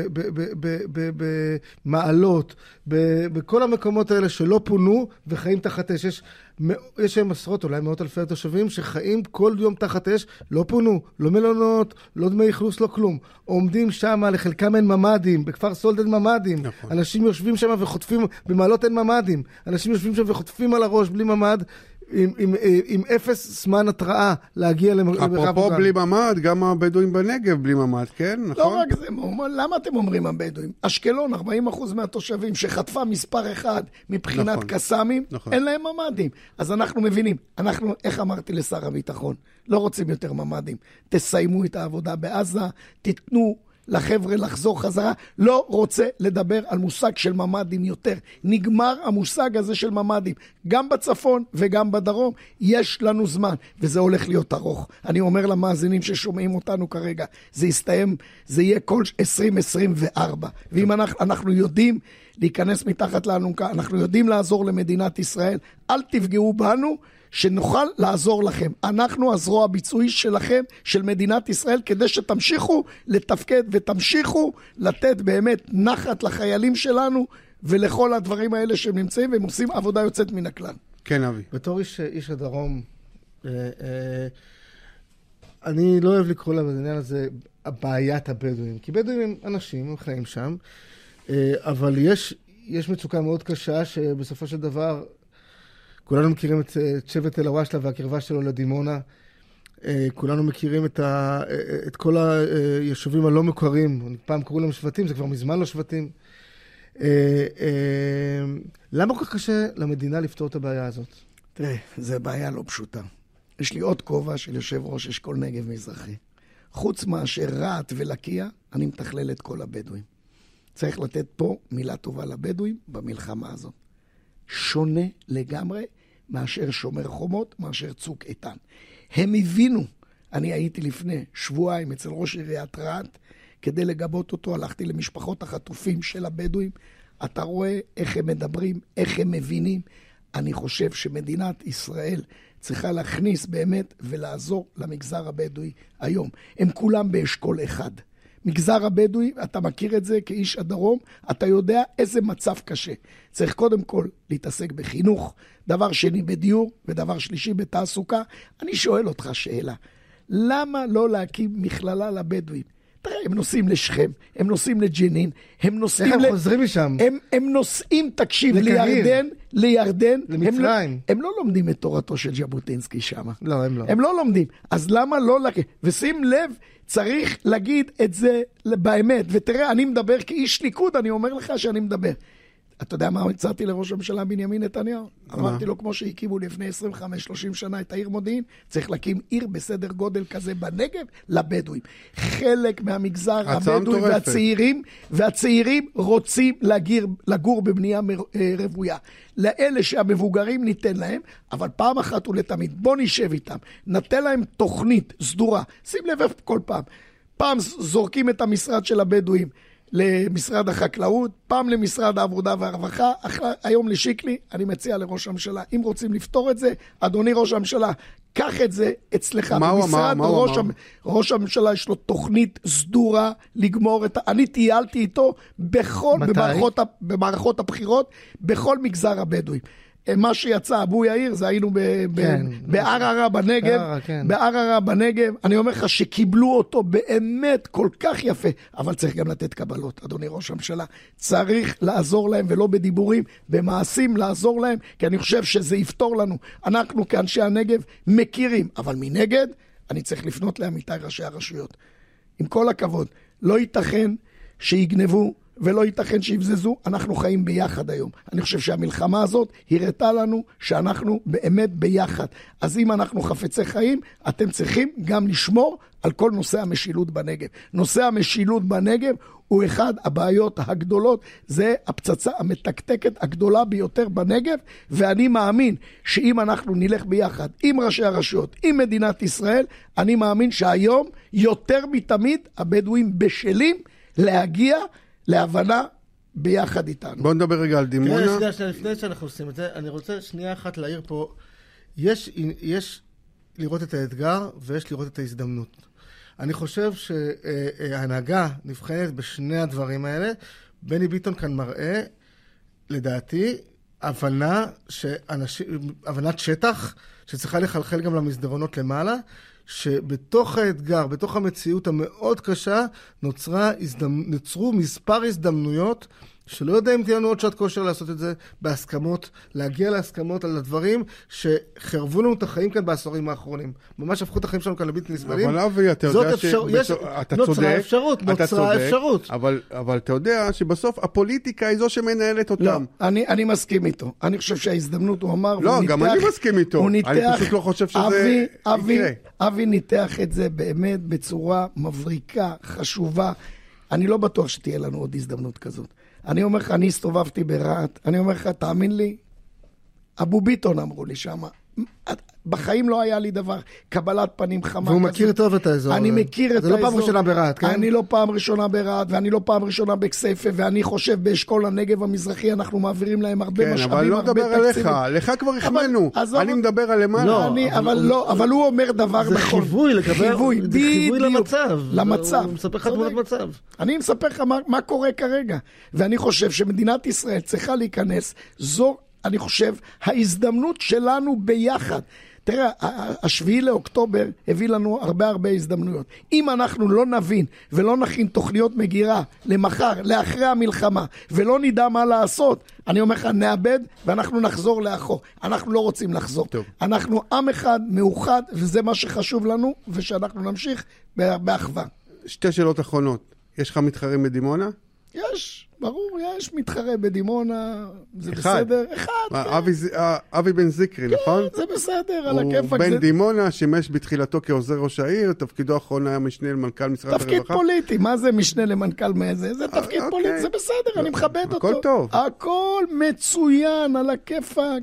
במעלות, בכל המקומות האלה שלא פונו וחיים תחת אש. יש, יש שם עשרות, אולי מאות אלפי תושבים שחיים כל יום תחת אש, לא פונו, לא מלונות, לא דמי אכלוס, לא כלום. עומדים שם, לחלקם אין ממ"דים, בכפר סולד אין ממ"דים. נכון. אנשים יושבים שם וחוטפים, במעלות אין ממ"דים. אנשים יושבים שם וחוטפים על הראש בלי ממ"ד. עם, עם, עם אפס זמן התראה להגיע למרחב אפרופו מוגן. בלי ממ"ד, גם הבדואים בנגב בלי ממ"ד, כן? לא נכון? רק זה, מה- למה אתם אומרים הבדואים? אשקלון, 40% מהתושבים שחטפה מספר אחד מבחינת נכון, קסאמים, נכון. אין להם ממ"דים. אז אנחנו מבינים. אנחנו, איך אמרתי לשר הביטחון, לא רוצים יותר ממ"דים. תסיימו את העבודה בעזה, תיתנו לחבר'ה לחזור חזרה. לא רוצה לדבר על מושג של ממ"דים יותר. נגמר המושג הזה של ממ"דים. גם בצפון וגם בדרום יש לנו זמן, וזה הולך להיות ארוך. אני אומר למאזינים ששומעים אותנו כרגע, זה יסתיים, זה יהיה כל 2024. ואם אנחנו, אנחנו יודעים להיכנס מתחת לאלונקה, אנחנו יודעים לעזור למדינת ישראל, אל תפגעו בנו. שנוכל לעזור לכם. אנחנו הזרוע הביצועי שלכם, של מדינת ישראל, כדי שתמשיכו לתפקד ותמשיכו לתת באמת נחת לחיילים שלנו ולכל הדברים האלה שהם נמצאים, והם עושים עבודה יוצאת מן הכלל. כן, אבי. בתור איש, איש הדרום, אה, אה, אני לא אוהב לקרוא לעניין הזה בעיית הבדואים, כי בדואים הם אנשים, הם חיים שם, אה, אבל יש, יש מצוקה מאוד קשה שבסופו של דבר, כולנו מכירים את, אה, את שבט אל-הוואשלה והקרבה שלו לדימונה. אה, כולנו מכירים את, ה, אה, את כל היישובים הלא מוכרים, פעם קראו להם שבטים, זה כבר מזמן לא שבטים. למה כל כך קשה למדינה לפתור את הבעיה הזאת? תראה, זו בעיה לא פשוטה. יש לי עוד כובע של יושב ראש אשכול נגב מזרחי. חוץ מאשר רהט ולקיה, אני מתכלל את כל הבדואים. צריך לתת פה מילה טובה לבדואים במלחמה הזאת. שונה לגמרי מאשר שומר חומות, מאשר צוק איתן. הם הבינו, אני הייתי לפני שבועיים אצל ראש עיריית רהט, כדי לגבות אותו, הלכתי למשפחות החטופים של הבדואים. אתה רואה איך הם מדברים, איך הם מבינים. אני חושב שמדינת ישראל צריכה להכניס באמת ולעזור למגזר הבדואי היום. הם כולם באשכול אחד. מגזר הבדואי, אתה מכיר את זה כאיש הדרום, אתה יודע איזה מצב קשה. צריך קודם כל להתעסק בחינוך, דבר שני בדיור, ודבר שלישי בתעסוקה. אני שואל אותך שאלה, למה לא להקים מכללה לבדואים? תראה, הם נוסעים לשכם, הם נוסעים לג'נין, הם נוסעים... איך הם ל- חוזרים משם? הם, הם נוסעים, תקשיב, לקהיר. לירדן, לירדן. למצרים. הם לא, הם לא לומדים את תורתו של ז'בוטינסקי שם. לא, הם לא. הם לא לומדים. אז למה לא... לק- ושים לב, צריך להגיד את זה באמת. ותראה, אני מדבר כאיש ליכוד, אני אומר לך שאני מדבר. אתה יודע מה הצעתי לראש הממשלה בנימין נתניהו? אמרתי לו, כמו שהקימו לפני 25-30 שנה את העיר מודיעין, צריך להקים עיר בסדר גודל כזה בנגב לבדואים. חלק מהמגזר הבדואי. והצעירים, והצעירים רוצים לגיר, לגור בבנייה אה, רוויה. לאלה שהמבוגרים ניתן להם, אבל פעם אחת ולתמיד, בוא נשב איתם, נתן להם תוכנית סדורה. שים לב כל פעם. פעם זורקים את המשרד של הבדואים למשרד החקלאות, פעם למשרד העבודה והרווחה, אח- היום לשיקלי, אני מציע לראש הממשלה, אם רוצים לפתור את זה, אדוני ראש הממשלה, קח את זה אצלך. מה הוא אמר? מה הוא אמר? ראש הממשלה יש לו תוכנית סדורה לגמור את ה... אני טיילתי איתו בכל, מתי? במערכות. במערכות הבחירות, בכל מגזר הבדואים. מה שיצא, אבו יאיר, זה היינו. כן. בערערה בנגב, בערערה, כן. בנגב, אני אומר לך שקיבלו אותו באמת כל כך יפה, אבל צריך גם לתת קבלות, אדוני ראש הממשלה. צריך לעזור להם, ולא בדיבורים, במעשים לעזור להם, כי אני חושב שזה יפתור לנו. אנחנו כאנשי הנגב מכירים, אבל מנגד, אני צריך לפנות לעמיתיי ראשי הרשויות. עם כל הכבוד, לא ייתכן שיגנבו ולא ייתכן שיבזזו, אנחנו חיים ביחד היום. אני חושב שהמלחמה הזאת הראתה לנו שאנחנו באמת ביחד. אז אם אנחנו חפצי חיים, אתם צריכים גם לשמור על כל נושא המשילות בנגב. נושא המשילות בנגב הוא אחד הבעיות הגדולות, זה הפצצה המתקתקת הגדולה ביותר בנגב, ואני מאמין שאם אנחנו נלך ביחד עם ראשי הרשויות, עם מדינת ישראל, אני מאמין שהיום יותר מתמיד הבדואים בשלים להגיע להבנה ביחד איתנו. בוא נדבר רגע על תראה, דימונה. שנייה, שנייה, לפני שאנחנו עושים את זה, אני רוצה שנייה אחת להעיר פה. יש, יש לראות את האתגר ויש לראות את ההזדמנות. אני חושב שההנהגה נבחנת בשני הדברים האלה. בני ביטון כאן מראה, לדעתי, הבנה שאנשים, הבנת שטח שצריכה לחלחל גם למסדרונות למעלה, שבתוך האתגר, בתוך המציאות המאוד קשה, נוצרה, נוצרו מספר הזדמנויות שלא יודע אם תהיה לנו עוד שעת כושר לעשות את זה בהסכמות, להגיע להסכמות על הדברים שחרבו לנו את החיים כאן בעשורים האחרונים. ממש הפכו את החיים שלנו כאן לבלתי נסבלים. אבל אבי, אתה יודע אפשר... יש... אתה נוצרה צודק, אפשרות, נוצרה צודק, אפשרות. אבל, אבל אתה יודע שבסוף הפוליטיקה היא זו שמנהלת אותם. לא, אני, אני מסכים איתו. אני חושב שההזדמנות, הוא אמר, לא, גם ניתח, אני מסכים איתו. הוא אני ניתח, פשוט לא חושב שזה אבי, אבי, יקרה. אבי ניתח את זה באמת בצורה מבריקה, חשובה. אני לא בטוח שתהיה לנו עוד הזדמנות כזאת. אני אומר לך, אני הסתובבתי ברהט, אני אומר לך, תאמין לי, אבו ביטון אמרו לי שם, בחיים לא היה לי דבר, קבלת פנים חמה. והוא כזאת. מכיר טוב את האזור. אני. מכיר את זה לא האזור. פעם ראשונה ברהט, כן? אני לא פעם ראשונה ברהט, ואני לא פעם ראשונה בכסייפה, ואני חושב באשכול הנגב המזרחי, אנחנו מעבירים להם הרבה כן, משאבים, אבל לא הרבה מדבר עליך, תקציבים. לך כבר החמאנו. אני אותי. מדבר על למעלה. לא, אני, אבל אבל הוא- לא, אבל הוא אומר דבר זה נכון. חיווי לגבי... חיווי, זה חיווי. למצב. למצב. הוא מספר לך. תמונת מצב. אני מספר לך מה, מה קורה כרגע, ואני חושב שמדינת ישראל צריכה להיכנס, זו, אני חושב, ההזדמנות שלנו ביחד. תראה, השביעי לאוקטובר הביא לנו הרבה הרבה הזדמנויות. אם אנחנו לא נבין ולא נכין תוכניות מגירה למחר, לאחרי המלחמה, ולא נדע מה לעשות, אני אומר לך, נאבד ואנחנו נחזור לאחור. אנחנו לא רוצים לחזור. טוב. אנחנו עם אחד, מאוחד, וזה מה שחשוב לנו, ושאנחנו נמשיך באחווה. שתי שאלות אחרונות. יש לך מתחרים בדימונה? יש, ברור, יש מתחרה בדימונה, זה אחד. בסדר. אחד, מה, כן, אבי אה, אבי בן זיקרי, נכון? זה בסדר, על הוא הכיפאק. בן זה דימונה, שימש בתחילתו כעוזר ראש העיר, תפקידו האחרון היה משנה למנכ"ל משרד תפקיד הרווחה. פוליטי, מה זה משנה למנכ"ל מאיזה? זה תפקיד אוקיי. פוליטי, זה בסדר, אני מכבד אותו. הכל טוב. הכל מצוין, על הכיפאק.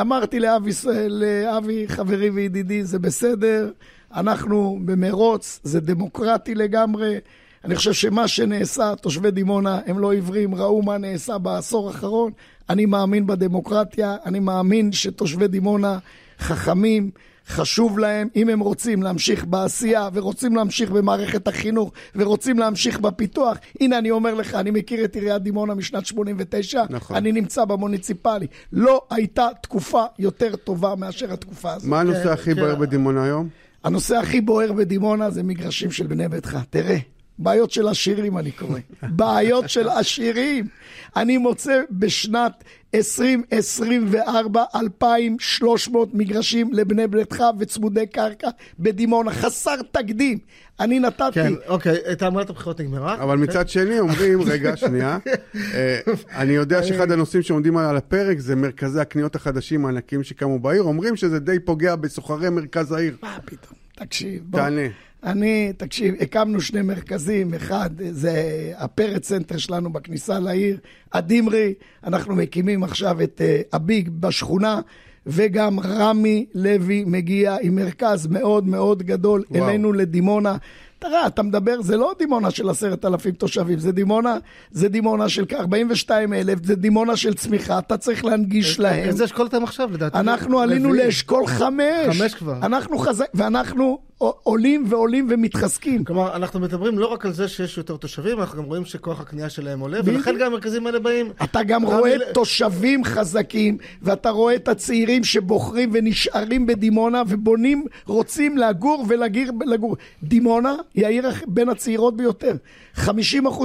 אמרתי לאבי, לאבי, חברי וידידי, זה בסדר, אנחנו במרוץ, זה דמוקרטי לגמרי. אני חושב שמה שנעשה, תושבי דימונה הם לא עיוורים, ראו מה נעשה בעשור האחרון. אני מאמין בדמוקרטיה, אני מאמין שתושבי דימונה חכמים, חשוב להם, אם הם רוצים להמשיך בעשייה ורוצים להמשיך במערכת החינוך ורוצים להמשיך בפיתוח. הנה, אני אומר לך, אני מכיר את עיריית דימונה משנת 89, נכון. אני נמצא במוניציפלי. לא הייתה תקופה יותר טובה מאשר התקופה הזאת. מה הנושא כן, הכי כן. בוער בדימונה היום? הנושא הכי בוער בדימונה זה מגרשים של בני ביתך. תראה, בעיות של עשירים אני קורא. בעיות של עשירים. אני מוצא בשנת 2024 2,300 מגרשים לבני ביתך וצמודי קרקע בדימונה. חסר תקדים. אני נתתי... כן, אוקיי, תעמולת הבחירות נגמרה. אבל מצד שני אומרים, רגע, שנייה, אה, אני יודע שאחד הנושאים שעומדים על הפרק זה מרכזי הקניות החדשים הענקים שקמו בעיר, אומרים שזה די פוגע בסוחרי מרכז העיר. מה פתאום? תקשיב, בוא. תענה. אני, תקשיב, הקמנו שני מרכזים, אחד זה הפרץ סנטר שלנו בכניסה לעיר, הדימרי, אנחנו מקימים עכשיו את אה, ה BIG בשכונה, וגם רמי לוי מגיע עם מרכז מאוד מאוד גדול וואו. אלינו לדימונה. תראה, אתה מדבר, זה לא דימונה של עשרת אלפים תושבים, זה דימונה, זה דימונה של כ-42 אלף, זה דימונה של צמיחה, אתה צריך להנגיש להם. איזה אשכול אתם עכשיו, לדעתי? אנחנו עלינו. לאשכול חמש. חמש כבר. אנחנו חזק, ואנחנו עולים ועולים ומתחזקים. כלומר, אנחנו מדברים לא רק על זה שיש יותר תושבים, אנחנו גם רואים שכוח הקנייה שלהם עולה. ולכן גם המרכזים האלה באים. אתה גם רואה תושבים חזקים, ואתה רואה את הצעירים שבוחרים ונשארים בדימונה, ובונים, רוצים לגור ולגור. לגור. דימונה היא העיר בין הצעירות ביותר. 50%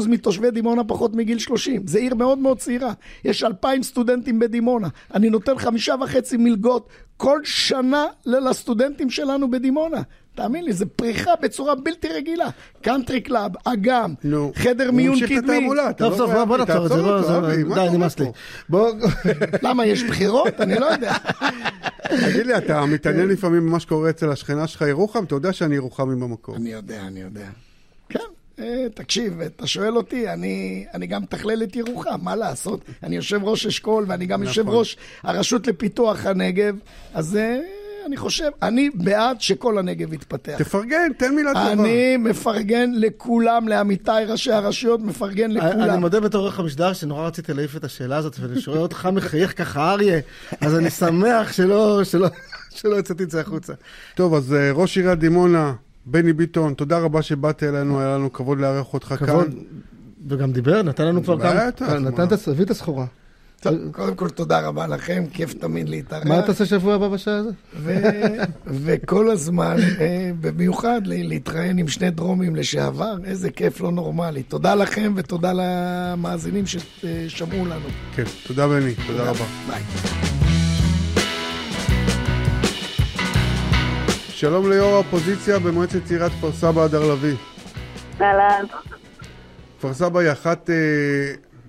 מתושבי דימונה פחות מגיל 30. זו עיר מאוד מאוד צעירה. יש 2,000 סטודנטים בדימונה. אני נותן חמישה וחצי מלגות כל שנה לסטודנטים שלנו בדימונה. תאמין לי, זו פריחה בצורה בלתי רגילה. קאנטרי קלאב, אגם, נו, חדר הוא מיון ממשיך את קדמי. התעמולה, אתה טוב, לא טוב, בוא נעצור את זה, בוא, זה- די, נמאס לי. בוא, למה, יש בחירות? אני לא יודע. תגיד לי, אתה מתעניין לפעמים במה שקורה אצל השכנה שלך ירוחם? אתה יודע שאני ירוחמי במקור. אני יודע, אני יודע. כן, אה, תקשיב, אתה שואל אותי, אני, אני גם מתכלל את ירוחם, מה לעשות? אני יושב ראש אשכול ואני גם יושב נכון. ראש הרשות לפיתוח הנגב, אז אה, אני חושב, אני בעד שכל הנגב יתפתח. תפרגן, תן מילה טובה. אני מפרגן לכולם, לעמיתיי ראשי הרשויות, מפרגן אני לכולם. מודה בתור עורך המשדר שנורא רציתי להעיף את השאלה הזאת, ואני שומע אותך מחייך ככה אריה, אז אני שמח שלא, שלא, שלא יצאתי את זה החוצה. טוב, אז אה, ראש עיריית דימונה, בני ביטון, תודה רבה שבאת אלינו, היה לנו כבוד לארח אותך כאן. כבוד, וגם דיבר, נתן לנו כבר כמה, נתן הביא את הסחורה. טוב, קודם כל תודה רבה לכם, כיף תמיד להתארח. מה אתה עושה שבוע הבא בשעה הזאת? ו- וכל הזמן, אה, במיוחד להתראיין עם שני דרומים לשעבר, איזה כיף לא נורמלי. תודה לכם ותודה למאזינים ששמעו לנו. כן, תודה בני, תודה רבה. ביי. שלום ליו"ר האופוזיציה במועצת עיריית כפר סבא, הדר לביא. אהלן. כפר סבא היא אחת, אה,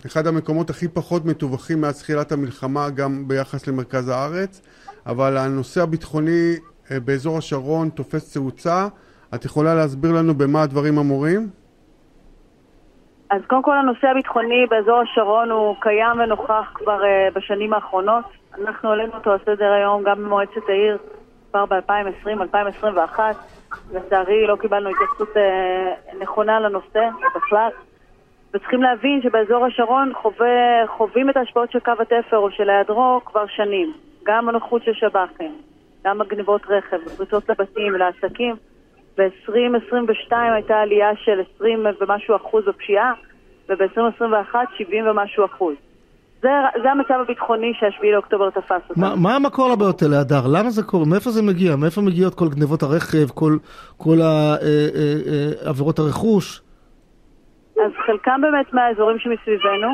אחד המקומות הכי פחות מטווחים מאז תחילת המלחמה, גם ביחס למרכז הארץ, אבל הנושא הביטחוני אה, באזור השרון תופס תאוצה. את יכולה להסביר לנו במה הדברים אמורים? אז קודם כל הנושא הביטחוני באזור השרון הוא קיים ונוכח כבר uh, בשנים האחרונות. אנחנו העלינו אותו על סדר היום גם במועצת העיר כבר ב-2020-2021. לצערי לא קיבלנו התייחסות uh, נכונה לנושא בכלל. וצריכים להבין שבאזור השרון חווה, חווים את ההשפעות של קו התפר או של היעדרו כבר שנים. גם הנוחות של שב"חים, גם הגניבות רכב, פריצות לבתים, לעסקים. ב-2022 הייתה עלייה של 20 ומשהו אחוז בפשיעה, וב-2021 70 ומשהו אחוז. זה, זה המצב הביטחוני שהשביעי לאוקטובר תפס אותנו. מה, המקור לבעיות האלה, הדר? למה זה קורה? מאיפה זה מגיע? מאיפה מגיעות כל גנבות הרכב, כל, כל אה, עבירות הרכוש? אז חלקם באמת מהאזורים שמסביבנו,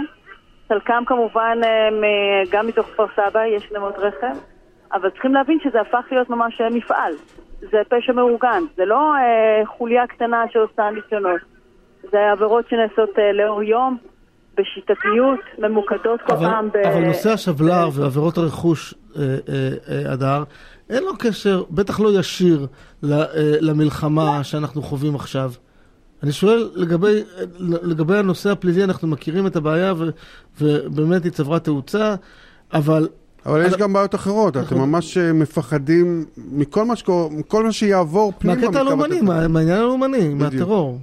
חלקם כמובן אה, גם מתוך כפר סבא, יש גנבות רכב, אבל צריכים להבין שזה הפך להיות ממש אה, מפעל. זה פשע מאורגן, זה לא אה, חוליה קטנה שעושה ניסיונות. זה עבירות שנעשות אה, לאור יום, בשיטתיות, ממוקדות כל אבל, פעם ב... אבל נושא השבל"ר ועבירות הרכוש, אה, אה, אה, הדר, אין לו קשר, בטח לא ישיר, ל, אה, למלחמה שאנחנו חווים עכשיו. אני שואל לגבי, לגבי הנושא הפלילי, אנחנו מכירים את הבעיה ו, ובאמת היא צברה תאוצה, אבל אבל יש גם בעיות אחרות, אתם נכון. ממש אה, מפחדים מכל מה שקורה, מכל מה שיעבור פנימה. מהקטע הלאומני. מה- מהעניין הלאומני. מהטרור.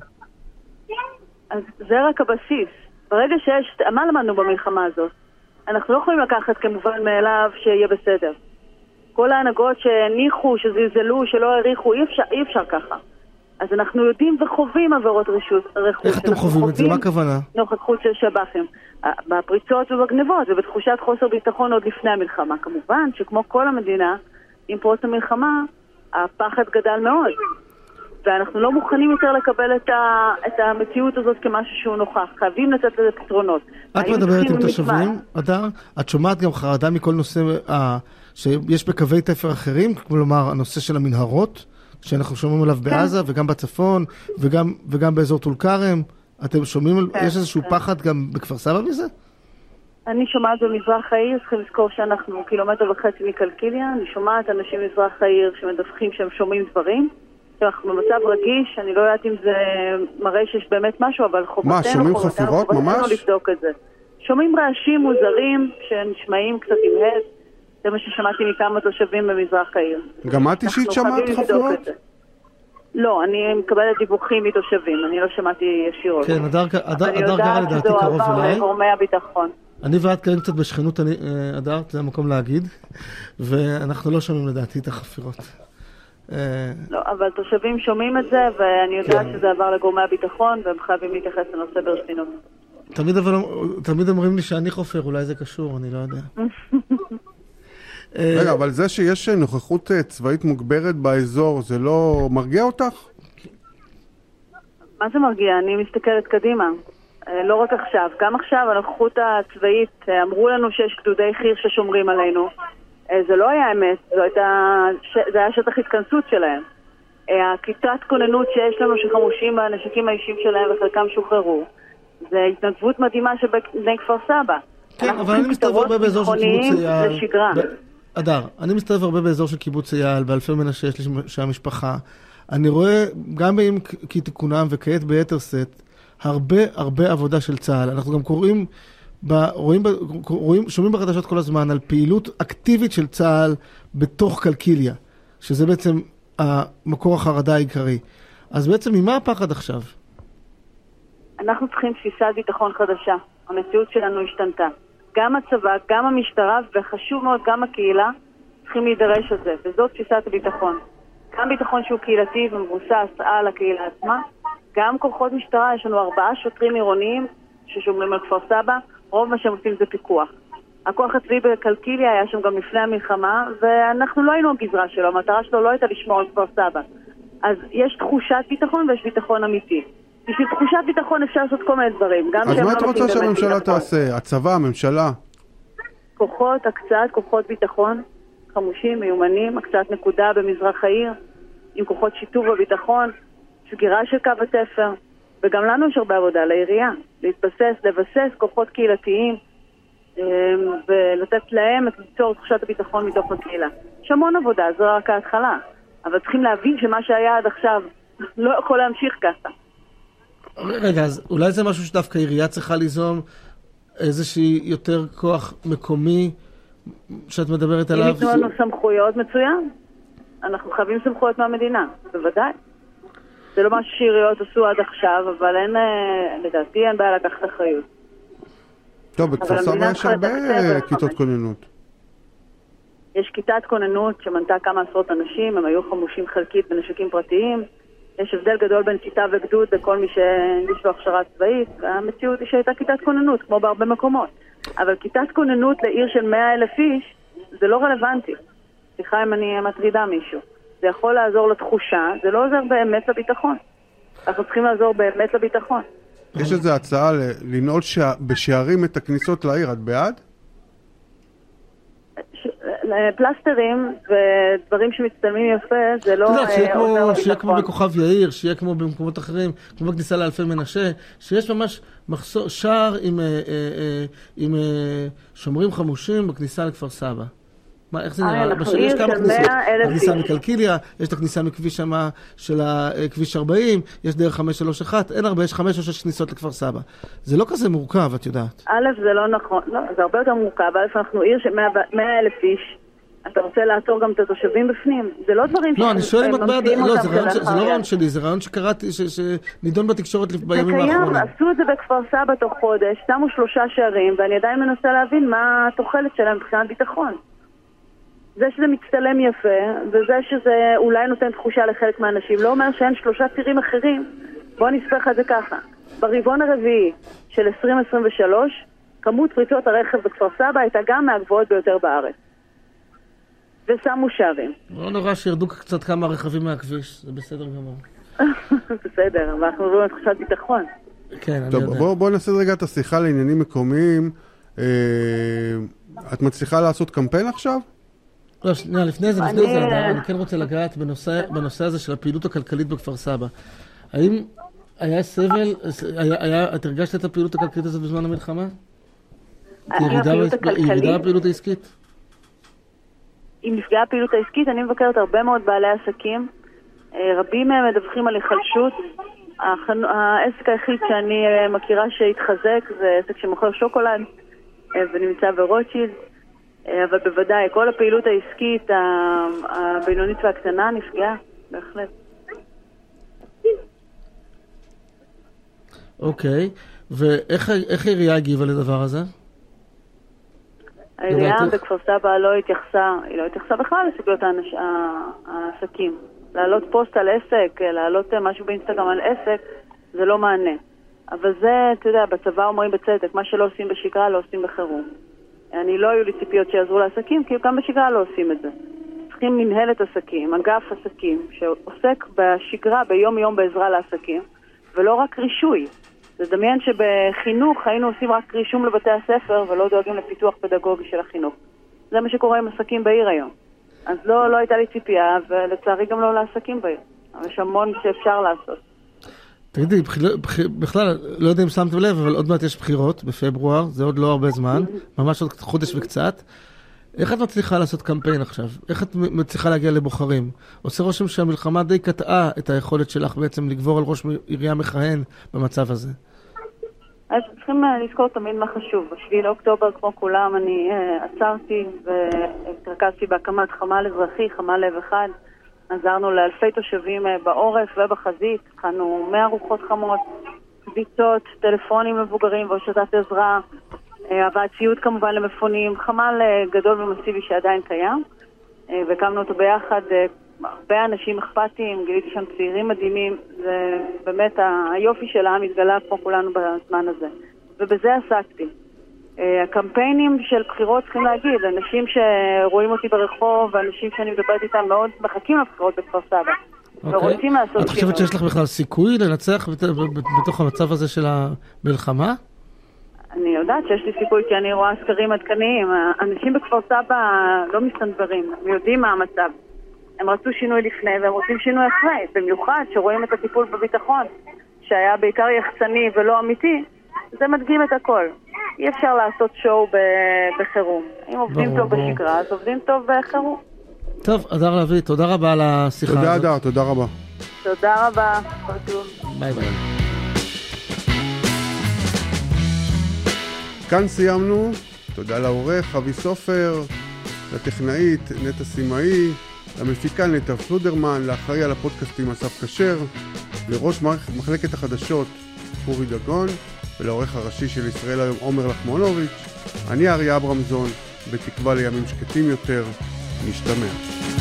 אז זה רק הבסיס. ברגע שיש... מה למדנו במלחמה הזאת? אנחנו לא יכולים לקחת כמובן מאליו שיהיה בסדר. כל ההנהגות שהניחו, שזלזלו, שלא העריכו, אי אפשר, אי אפשר ככה. אז אנחנו יודעים וחווים עבירות רכוש. איך אתם חווים את זה? מה הכוונה? נוכחות של שב"חים. בפריצות ובגנבות ובתחושת חוסר ביטחון עוד לפני המלחמה. כמובן שכמו כל המדינה, עם פרוץ המלחמה, הפחד גדל מאוד. ואנחנו לא מוכנים יותר לקבל את, ה, את המציאות הזאת כמשהו שהוא נוכח. חייבים לתת לזה פתרונות. את מדברת עם תושבים? אדר? את שומעת גם חרדה מכל נושא אה, שיש בקווי תפר אחרים, כלומר הנושא של המנהרות, שאנחנו שומעים עליו בעזה וגם בצפון וגם, וגם באזור טול כרם. אתם שומעים, כן, יש איזשהו כן. פחד גם בכפר סבא מזה? אני שומעת במזרח העיר, צריכים לזכור שאנחנו קילומטר וחצי מקלקיליה, אני שומעת אנשים ממזרח העיר שמדווחים שהם שומעים דברים. אנחנו במצב רגיש, אני לא יודעת אם זה מראה שיש באמת משהו, אבל חובתנו, שומעים חובתנו, חפירות חובתנו ממש? לבדוק את זה. שומעים רעשים מוזרים שנשמעים קצת עם הד, זה מה ששמעתי מכמה תושבים במזרח העיר. גם את אישית שמעת חפירות? לא, אני מקבלת דיווחים מתושבים, אני לא שמעתי ישירות. כן, הדר, הדר, אני הדר גרה יודעת לדעתי שזה קרוב אליי. לגורמי הביטחון. אני ואת קיימים קצת בשכנות, אני, אה, הדר, זה המקום להגיד, ואנחנו לא שומעים לדעתי את החפירות. אה, לא, אבל תושבים שומעים את זה, ואני יודעת כן. שזה עבר לגורמי הביטחון, והם חייבים להתייחס לנושא ברצינות. תמיד אבל תמיד אומרים לי שאני חופר, אולי זה קשור, אני לא יודע. רגע, אבל זה שיש נוכחות אה, צבאית מוגברת באזור, זה לא מרגיע אותך? מה זה מרגיע? אני מסתכלת קדימה. אה, לא רק עכשיו, גם עכשיו הנוכחות הצבאית, אה, אמרו לנו שיש גדודי חי"ר ששומרים עלינו. זה לא היה אמת, זו הייתה, זה היה שטח התכנסות שלהם. הכיתת כוננות שיש לנו שחמושים בנשקים האישיים שלהם וחלקם שוחררו. זה התנדבות מדהימה של בני כפר סבא. כן, אנחנו אבל אני מסתובב הרבה באזור של קיבוץ ביטחוניים אייל. לשגרה. ב- אדר, אני מסתובב הרבה באזור של קיבוץ אייל, באלפי מנשה יש לי שם משפחה. אני רואה, גם בימים כתיקונם וכעת ביתר שאת, הרבה הרבה עבודה של צה"ל. אנחנו גם קוראים, ב, רואים, רואים, שומעים בחדשות כל הזמן על פעילות אקטיבית של צה"ל בתוך קלקיליה, שזה בעצם המקור החרדה העיקרי. אז בעצם ממה הפחד עכשיו? אנחנו צריכים תפיסת ביטחון חדשה. המציאות שלנו השתנתה. גם הצבא, גם המשטרה, וחשוב מאוד, גם הקהילה, צריכים להידרש על זה, וזאת תפיסת הביטחון. גם ביטחון שהוא קהילתי ומבוסס על הקהילה עצמה, גם כוחות משטרה, יש לנו ארבעה שוטרים עירוניים ששומרים על כפר סבא, רוב מה שהם עושים זה פיקוח. הכוח הצבאי בקלקיליה היה שם גם לפני המלחמה, ואנחנו לא היינו הגזרה שלו, המטרה שלו לא הייתה לשמור על כפר סבא. אז יש תחושת ביטחון ויש ביטחון אמיתי. בשביל תחושת ביטחון אפשר לעשות כל מיני דברים. אז מה לא את רוצה נותנים באמת שהממשלה. תעשה? הצבא, הממשלה? כוחות, הקצאת כוחות ביטחון, חמושים, מיומנים, הקצאת נקודה במזרח העיר, עם כוחות שיטור וביטחון, סגירה של קו התפר, וגם לנו יש הרבה עבודה, לעירייה, להתבסס, לבסס כוחות קהילתיים, אמ, ולתת להם את ליצור תחושת הביטחון מתוך הקהילה. יש המון עבודה, זו רק ההתחלה, אבל צריכים להבין שמה שהיה עד עכשיו לא יכול להמשיך ככה. רגע, אז אולי זה משהו שדווקא עירייה צריכה ליזום איזושהי יותר כוח מקומי שאת מדברת אם עליו? ייתנו לנו סמכויות, מצוין. אנחנו חייבים סמכויות מהמדינה, בוודאי. זה לא משהו שעיריות עשו עד עכשיו, אבל אין, אה, לדעתי אין בעיה לקחת אחריות. טוב, בכפר אבל סבא יש הרבה. כיתות כוננות. יש כיתת כוננות שמנתה כמה עשרות אנשים, הם היו חמושים חלקית בנשקים פרטיים. יש הבדל גדול בין כיתה וגדוד לכל מי שיש לו הכשרה צבאית, והמציאות היא שהייתה כיתת כוננות, כמו בהרבה מקומות. אבל כיתת כוננות לעיר של 100 אלף איש, זה לא רלוונטי. סליחה אם אני מטרידה מישהו. זה יכול לעזור לתחושה, זה לא עוזר באמת לביטחון. אנחנו צריכים לעזור באמת לביטחון. יש איזו הצעה לנעול שע- בשערים את הכניסות לעיר, את בעד? פלסטרים ודברים שמצטלמים יפה, זה לא אתה יודע, שיהיה אה, כמו- שיהיה כמו לביטחון. בכוכב יאיר, שיהיה כמו במקומות אחרים, כמו בכניסה לאלפי מנשה, שיש ממש מחסור, שער עם, אה, אה, עם שומרים חמושים בכניסה לכפר סבא. מה, איך זה אה, נראה? עיר יש כמה כניסות. 100,000 הכניסה. מקלקיליה, יש את הכניסה מכביש שמה של אה, כביש 40, יש דרך 531, אין הרבה, יש חמש או שש כניסות לכפר סבא. זה לא כזה מורכב, את יודעת. א', זה לא נכון, לא, זה הרבה יותר מורכב. א', אנחנו עיר של 100 אלף איש. אתה רוצה לעצור גם את התושבים בפנים? זה לא דברים לא, אני שואל אם את בעד, לא, זה רעיון ש- זה לא. רעיון שלי, זה רעיון שקראתי, ש- שנידון בתקשורת לפ- זה בימים קיים, האחרונים. עשו את זה בכפר סבא תוך חודש, שמו שלושה שערים, ואני עדיין מנסה להבין מה התוחלת שלהם מבחינת ביטחון. זה שזה מצטלם יפה, וזה שזה אולי נותן תחושה לחלק מהאנשים, לא אומר שאין שלושה צירים אחרים. בוא נספר לך את זה ככה. ברבעון הרביעי של 2023, כמות פריצות הרכב בכפר סבא הייתה גם מהגבוהות ביותר בארץ. ושמו שערים. לא נורא שירדו קצת כמה רכבים מהכביש, זה בסדר גמור. בסדר, אבל אנחנו מדברים על תחושת ביטחון. כן, אני טוב, יודע. בואו בוא נעשה רגע את השיחה לעניינים מקומיים. אה, את מצליחה לעשות קמפיין עכשיו? לא, שנייה, לפני זה, לפני זה, אני כן רוצה לגעת בנושא, הזה של הפעילות הכלכלית בכפר סבא. האם היה סבל, את הרגשת את הפעילות הכלכלית הזאת בזמן המלחמה? האם ירידה? בפעילות העסקית? אם נפגעה הפעילות העסקית, אני מבקרת הרבה מאוד בעלי עסקים. אה, רבים מהם מדווחים על היחלשות. העסק היחיד שאני אה, מכירה שהתחזק זה עסק שמוכר שוקולד אה, ונמצא ברוטשילד. אה, אבל בוודאי, כל הפעילות העסקית הבינונית והקטנה נפגעה, בהחלט. אוקיי, ואיך איך העירייה הגיבה לדבר הזה? העירייה? בכפר סבא לא התייחסה, היא לא התייחסה בכלל לסוגיות העסקים. להעלות פוסט על עסק, להעלות אה, משהו באינסטגרם על עסק, זה לא מענה. אבל זה, אתה יודע, בצבא אומרים בצדק, מה שלא עושים בשגרה לא עושים בחירום. אני לא היו לי ציפיות שיעזרו לעסקים, כי גם בשגרה לא עושים את זה. צריכים מנהלת עסקים, אגף עסקים, שעוסק בשגרה, ביום-יום בעזרה לעסקים, ולא רק רישוי. תדמיין שבחינוך היינו עושים רק רישום לבתי הספר ולא דואגים לפיתוח פדגוגי של החינוך. זה מה שקורה עם עסקים בעיר היום. אז לא, לא הייתה לי ציפייה, ולצערי גם לא לעסקים בעיר. אבל יש המון שאפשר לעשות. תגידי, בכלל, לא יודע אם שמתם לב, אבל עוד מעט יש בחירות בפברואר, זה עוד לא הרבה זמן, ממש עוד חודש וקצת. איך את מצליחה לעשות קמפיין עכשיו? איך את מצליחה להגיע לבוחרים? עושה רושם שהמלחמה די קטעה את היכולת שלך בעצם לגבור על ראש עירייה מכהן במצב הזה. אז צריכים אה, לזכור תמיד מה חשוב. ב-7 לאוקטובר, כמו כולם, אני אה, עצרתי והתרכזתי בהקמת חמ"ל אזרחי, חמ"ל לב אחד. עזרנו לאלפי תושבים אה, בעורף ובחזית, הכנו 100 ארוחות חמות, קביצות, טלפונים למבוגרים והושטת עזרה, אה, הבאת ציוד כמובן למפונים, חמ"ל אה, גדול ומסיבי שעדיין קיים. והקמנו אותו ביחד. הרבה אנשים אכפתיים, גיליתי שם צעירים מדהימים, זה באמת היופי של העם התגלה פה כולנו בזמן הזה. ובזה עסקתי. אה, הקמפיינים של בחירות צריכים להגיד, אנשים שרואים אותי ברחוב, אנשים שאני מדברת איתם מאוד מחכים לבחירות בכפר סבא. אוקיי. ורוצים לעשות שינוי. את חושבת שיש לך בכלל סיכוי לנצח בתוך המצב הזה של המלחמה? אני יודעת שיש לי סיכוי כי אני רואה סקרים עדכניים. אנשים בכפר סבא לא מסתנוורים, הם יודעים מה המצב. הם רצו שינוי לפני והם רוצים שינוי אחרי, במיוחד שרואים את הטיפול בביטחון, שהיה בעיקר יחצני ולא אמיתי, זה מדגים את הכל. אי אפשר לעשות שואו בחירום. אם עובדים ברור, טוב ברור. בשגרה, אז עובדים טוב בחירום. טוב, אדר לביא, תודה רבה על השיחה תודה, הזאת. תודה, אדר, תודה רבה. תודה רבה. ביי ביי. כאן סיימנו. תודה לעורך אבי סופר, לטכנאית נטע סימאי, למפיקה נטע פלודרמן, לאחראי על הפודקאסטים אסף כשר, לראש מחלקת החדשות אורי דגון, ולעורך הראשי של ישראל היום עומר לחמונוביץ'. אני אריה אברמזון, בתקווה לימים שקטים יותר, נשתמע.